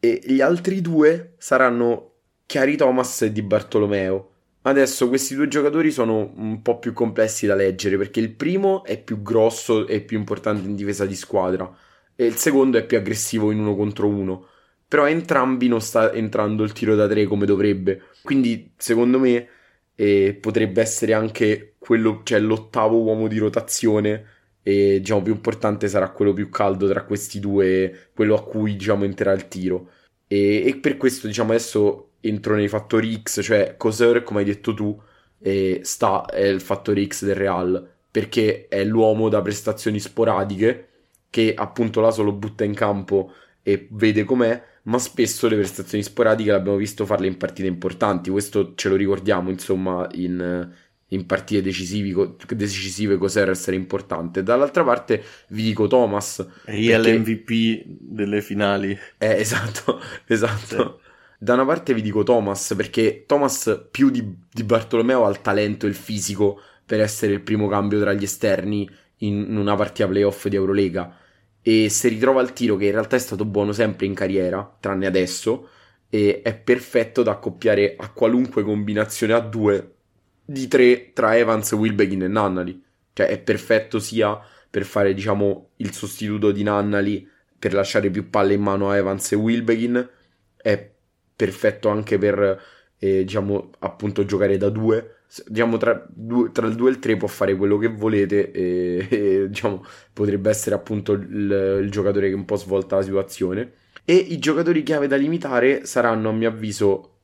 e gli altri due saranno Chiari Thomas e Di Bartolomeo. Adesso questi due giocatori sono un po' più complessi da leggere perché il primo è più grosso e più importante in difesa di squadra e il secondo è più aggressivo in uno contro uno. Però entrambi non sta entrando il tiro da tre come dovrebbe. Quindi, secondo me, eh, potrebbe essere anche quello, cioè l'ottavo uomo di rotazione. E diciamo più importante sarà quello più caldo tra questi due, quello a cui diciamo entrerà il tiro. E, e per questo, diciamo, adesso entro nei fattori X, cioè Coser, come hai detto tu, eh, sta è il fattore X del Real, perché è l'uomo da prestazioni sporadiche che appunto là solo butta in campo e vede com'è, ma spesso le prestazioni sporadiche l'abbiamo visto farle in partite importanti, questo ce lo ricordiamo insomma in, in partite decisive, decisive cos'era essere importante. Dall'altra parte vi dico Thomas. Real perché... MVP delle finali. Eh, esatto, esatto. Sì. Da una parte vi dico Thomas perché Thomas più di, di Bartolomeo ha il talento e il fisico per essere il primo cambio tra gli esterni in una partita playoff di Eurolega e se ritrova il tiro che in realtà è stato buono sempre in carriera, tranne adesso, e è perfetto da accoppiare a qualunque combinazione a due di tre tra Evans, Wilbegin e Nannali. Cioè è perfetto sia per fare diciamo il sostituto di Nannali per lasciare più palle in mano a Evans e Wilbegin, è perfetto anche per eh, diciamo appunto giocare da due. Diciamo tra, due, tra, il 2 e il 3 può fare quello che volete e, e diciamo potrebbe essere appunto il, il, giocatore che un po' svolta la situazione. E i giocatori chiave da limitare saranno a mio avviso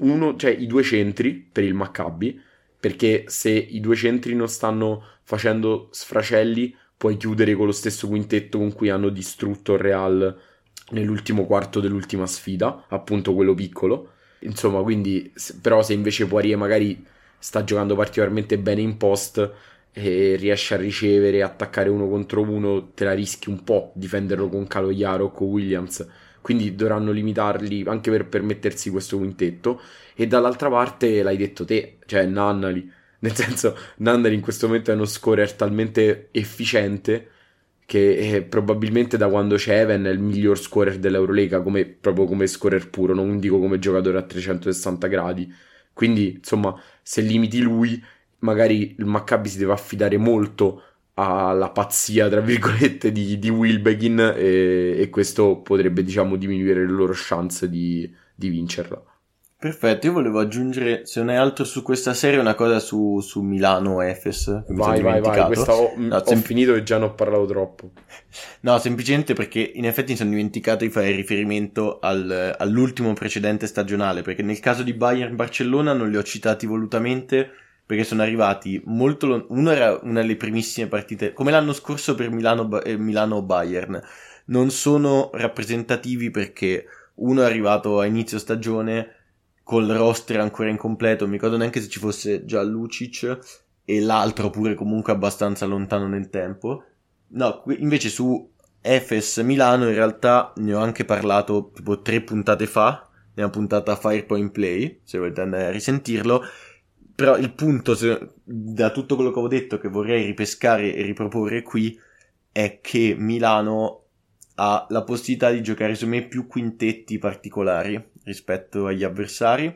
uno, cioè i due centri per il Maccabi perché se i due centri non stanno facendo sfracelli puoi chiudere con lo stesso quintetto con cui hanno distrutto il Real nell'ultimo quarto dell'ultima sfida appunto quello piccolo insomma quindi però se invece Poirier magari sta giocando particolarmente bene in post e riesce a ricevere, attaccare uno contro uno, te la rischi un po' difenderlo con Caloiaro o con Williams. Quindi dovranno limitarli anche per permettersi questo quintetto. E dall'altra parte l'hai detto te, cioè Nannali. Nel senso, Nannali in questo momento è uno scorer talmente efficiente che probabilmente da quando c'è Even è il miglior scorer dell'Eurolega, come, proprio come scorer puro, non dico come giocatore a 360 gradi quindi, insomma, se limiti lui, magari il Maccabi si deve affidare molto alla pazzia, tra virgolette, di, di Wilbegin e, e, questo potrebbe, diciamo, diminuire le loro chance di, di vincerla. Perfetto, io volevo aggiungere, se non è altro su questa serie, una cosa su, su Milano Efes. Vai, vai, vai, questa ho, no, ho sem- finito e già ne ho parlato troppo. No, semplicemente perché in effetti mi sono dimenticato di fare riferimento al, all'ultimo precedente stagionale, perché nel caso di Bayern-Barcellona non li ho citati volutamente, perché sono arrivati molto lontano. Uno era una delle primissime partite, come l'anno scorso per Milano, eh, Milano-Bayern. Non sono rappresentativi perché uno è arrivato a inizio stagione col roster ancora incompleto, mi ricordo neanche se ci fosse già Lucic e l'altro pure comunque abbastanza lontano nel tempo. No, invece su Efes Milano in realtà ne ho anche parlato tipo tre puntate fa, nella puntata Firepoint Play, se volete andare a risentirlo. Però il punto, se, da tutto quello che ho detto, che vorrei ripescare e riproporre qui, è che Milano ha la possibilità di giocare su me più quintetti particolari rispetto agli avversari.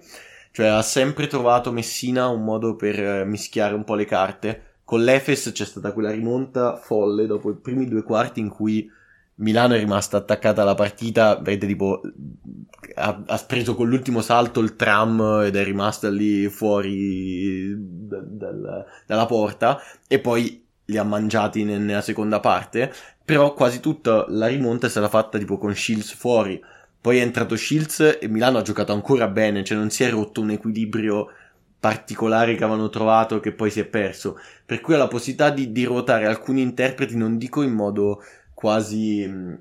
Cioè ha sempre trovato Messina un modo per eh, mischiare un po' le carte. Con l'Efes c'è stata quella rimonta folle dopo i primi due quarti in cui Milano è rimasta attaccata alla partita, vedete tipo ha, ha, preso con l'ultimo salto il tram ed è rimasta lì fuori da, da, dalla porta e poi li ha mangiati nella seconda parte, però quasi tutta la rimonta è stata fatta tipo con Shields fuori poi è entrato Shields e Milano ha giocato ancora bene, cioè non si è rotto un equilibrio particolare che avevano trovato che poi si è perso. Per cui ha la possibilità di, di ruotare. Alcuni interpreti, non dico in modo quasi... Mm,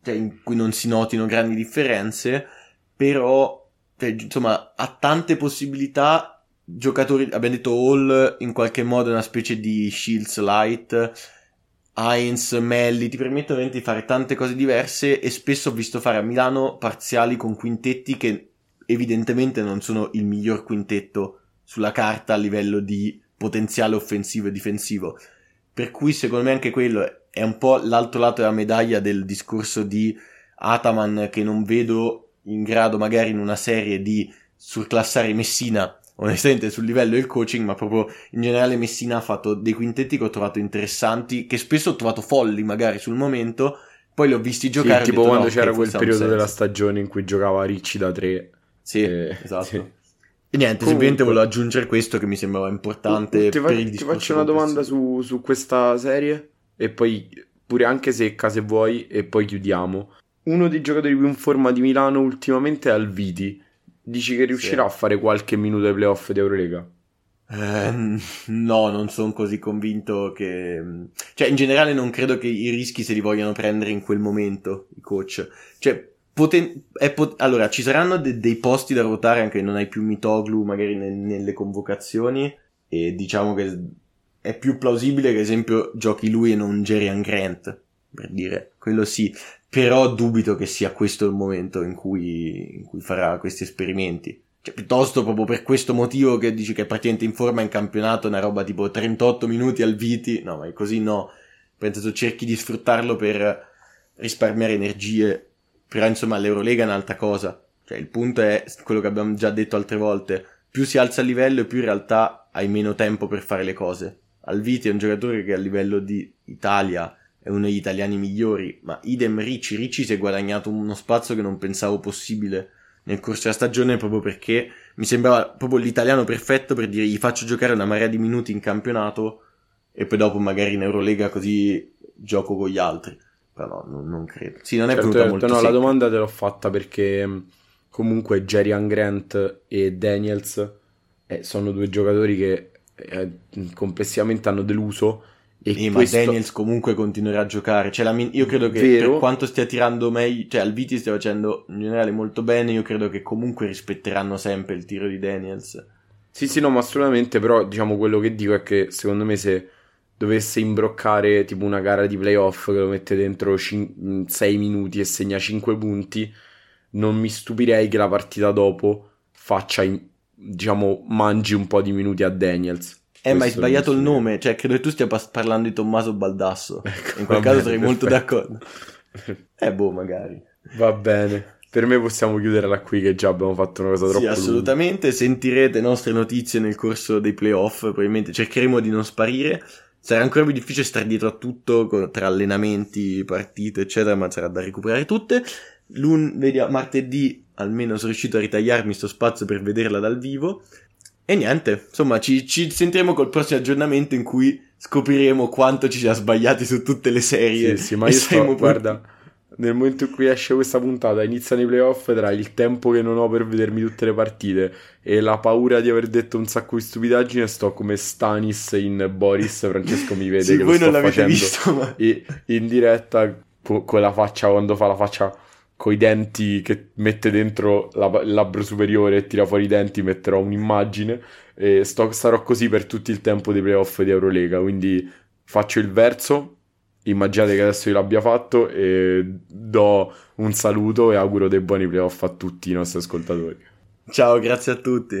cioè in cui non si notino grandi differenze, però cioè, insomma ha tante possibilità. Giocatori, abbiamo detto Hall in qualche modo è una specie di Shields Light, Heinz, Melli, ti permettono di fare tante cose diverse e spesso ho visto fare a Milano parziali con quintetti che evidentemente non sono il miglior quintetto sulla carta a livello di potenziale offensivo e difensivo. Per cui secondo me anche quello è un po' l'altro lato della medaglia del discorso di Ataman che non vedo in grado magari in una serie di surclassare Messina onestamente sul livello del coaching, ma proprio in generale Messina ha fatto dei quintetti che ho trovato interessanti, che spesso ho trovato folli magari sul momento, poi li ho visti giocare. Sì, tipo detto, quando no, c'era quel periodo della stagione in cui giocava Ricci da tre. Sì, eh, esatto. Sì. E niente, Comunque, semplicemente volevo aggiungere questo che mi sembrava importante ti, fa- per il ti faccio una domanda su, su questa serie e poi pure anche secca se vuoi e poi chiudiamo. Uno dei giocatori più in forma di Milano ultimamente è Alviti. Dici che riuscirà Sì. a fare qualche minuto ai playoff di Eurolega? Eh, no, non sono così convinto che... Cioè, in generale non credo che i rischi se li vogliano prendere in quel momento, i coach. Cioè, poten- pot- allora, ci saranno de- dei posti da ruotare anche che non hai più Mitoglu magari nel- nelle convocazioni e diciamo che è più plausibile che, ad esempio, giochi lui e non Jerian Grant, per dire, quello sì. Però dubito che sia questo il momento in cui, in cui farà questi esperimenti. Cioè, piuttosto proprio per questo motivo che dici che è praticamente in forma in campionato, una roba tipo 38 minuti al Viti, no, ma è così no. Penso tu cerchi di sfruttarlo per risparmiare energie, però insomma l'Eurolega è un'altra cosa. Cioè, il punto è quello che abbiamo già detto altre volte, più si alza il livello più in realtà hai meno tempo per fare le cose. Alviti è un giocatore che a livello di Italia è uno degli italiani migliori, ma idem Ricci, Ricci si è guadagnato uno spazio che non pensavo possibile nel corso della stagione proprio perché mi sembrava proprio l'italiano perfetto per dire gli faccio giocare una marea di minuti in campionato e poi dopo magari in Eurolega così gioco con gli altri. Però no, non, non credo. Sì, non è Certo, venuta molto no, la domanda te l'ho fatta perché mh, comunque Jerian Grant e Daniels eh, sono due giocatori che eh, complessivamente hanno deluso e Sì, ma questo- Daniels comunque continuerà a giocare. Cioè, min- io credo che Vero. per quanto stia tirando meglio, cioè Alviti stia facendo in generale molto bene, io credo che comunque rispetteranno sempre il tiro di Daniels. Sì, sì, no, ma assolutamente, però diciamo quello che dico è che secondo me se dovesse imbroccare tipo una gara di playoff che lo mette dentro 6 minuti e segna 5 punti, non mi stupirei che la partita dopo faccia, in- diciamo, mangi un po' di minuti a Daniels. Eh, ma hai sbagliato il nome, cioè credo che tu stia parlando di Tommaso Baldasso. Ecco, In quel caso bene, sarei molto d'accordo. Eh, boh, magari. Va bene, per me possiamo chiuderla qui che già abbiamo fatto una cosa troppo Sì, lunga. assolutamente. Sentirete nostre notizie nel corso dei playoff. Probabilmente cercheremo di non sparire. Sarà ancora più difficile stare dietro a tutto tra allenamenti, partite, eccetera, ma sarà da recuperare tutte. Lun- martedì almeno sono riuscito a ritagliarmi sto spazio per vederla dal vivo. E niente, insomma, ci, ci sentiremo col prossimo aggiornamento in cui scopriremo quanto ci siamo sbagliati su tutte le serie. Sì, sì, ma io sto, guarda, nel momento in cui esce questa puntata, iniziano i playoff, tra il tempo che non ho per vedermi tutte le partite e la paura di aver detto un sacco di stupidaggini, sto come Stanis in Boris, Francesco mi vede Sì, che voi lo non sto l'avete facendo visto, ma... in diretta co- con la faccia, quando fa la faccia coi denti che mette dentro la- il labbro superiore e tira fuori i denti, metterò un'immagine e sto- starò così per tutto il tempo dei playoff di Eurolega, quindi faccio il verso, immaginate che adesso io l'abbia fatto e do un saluto e auguro dei buoni playoff a tutti i nostri ascoltatori. Ciao, grazie a tutti.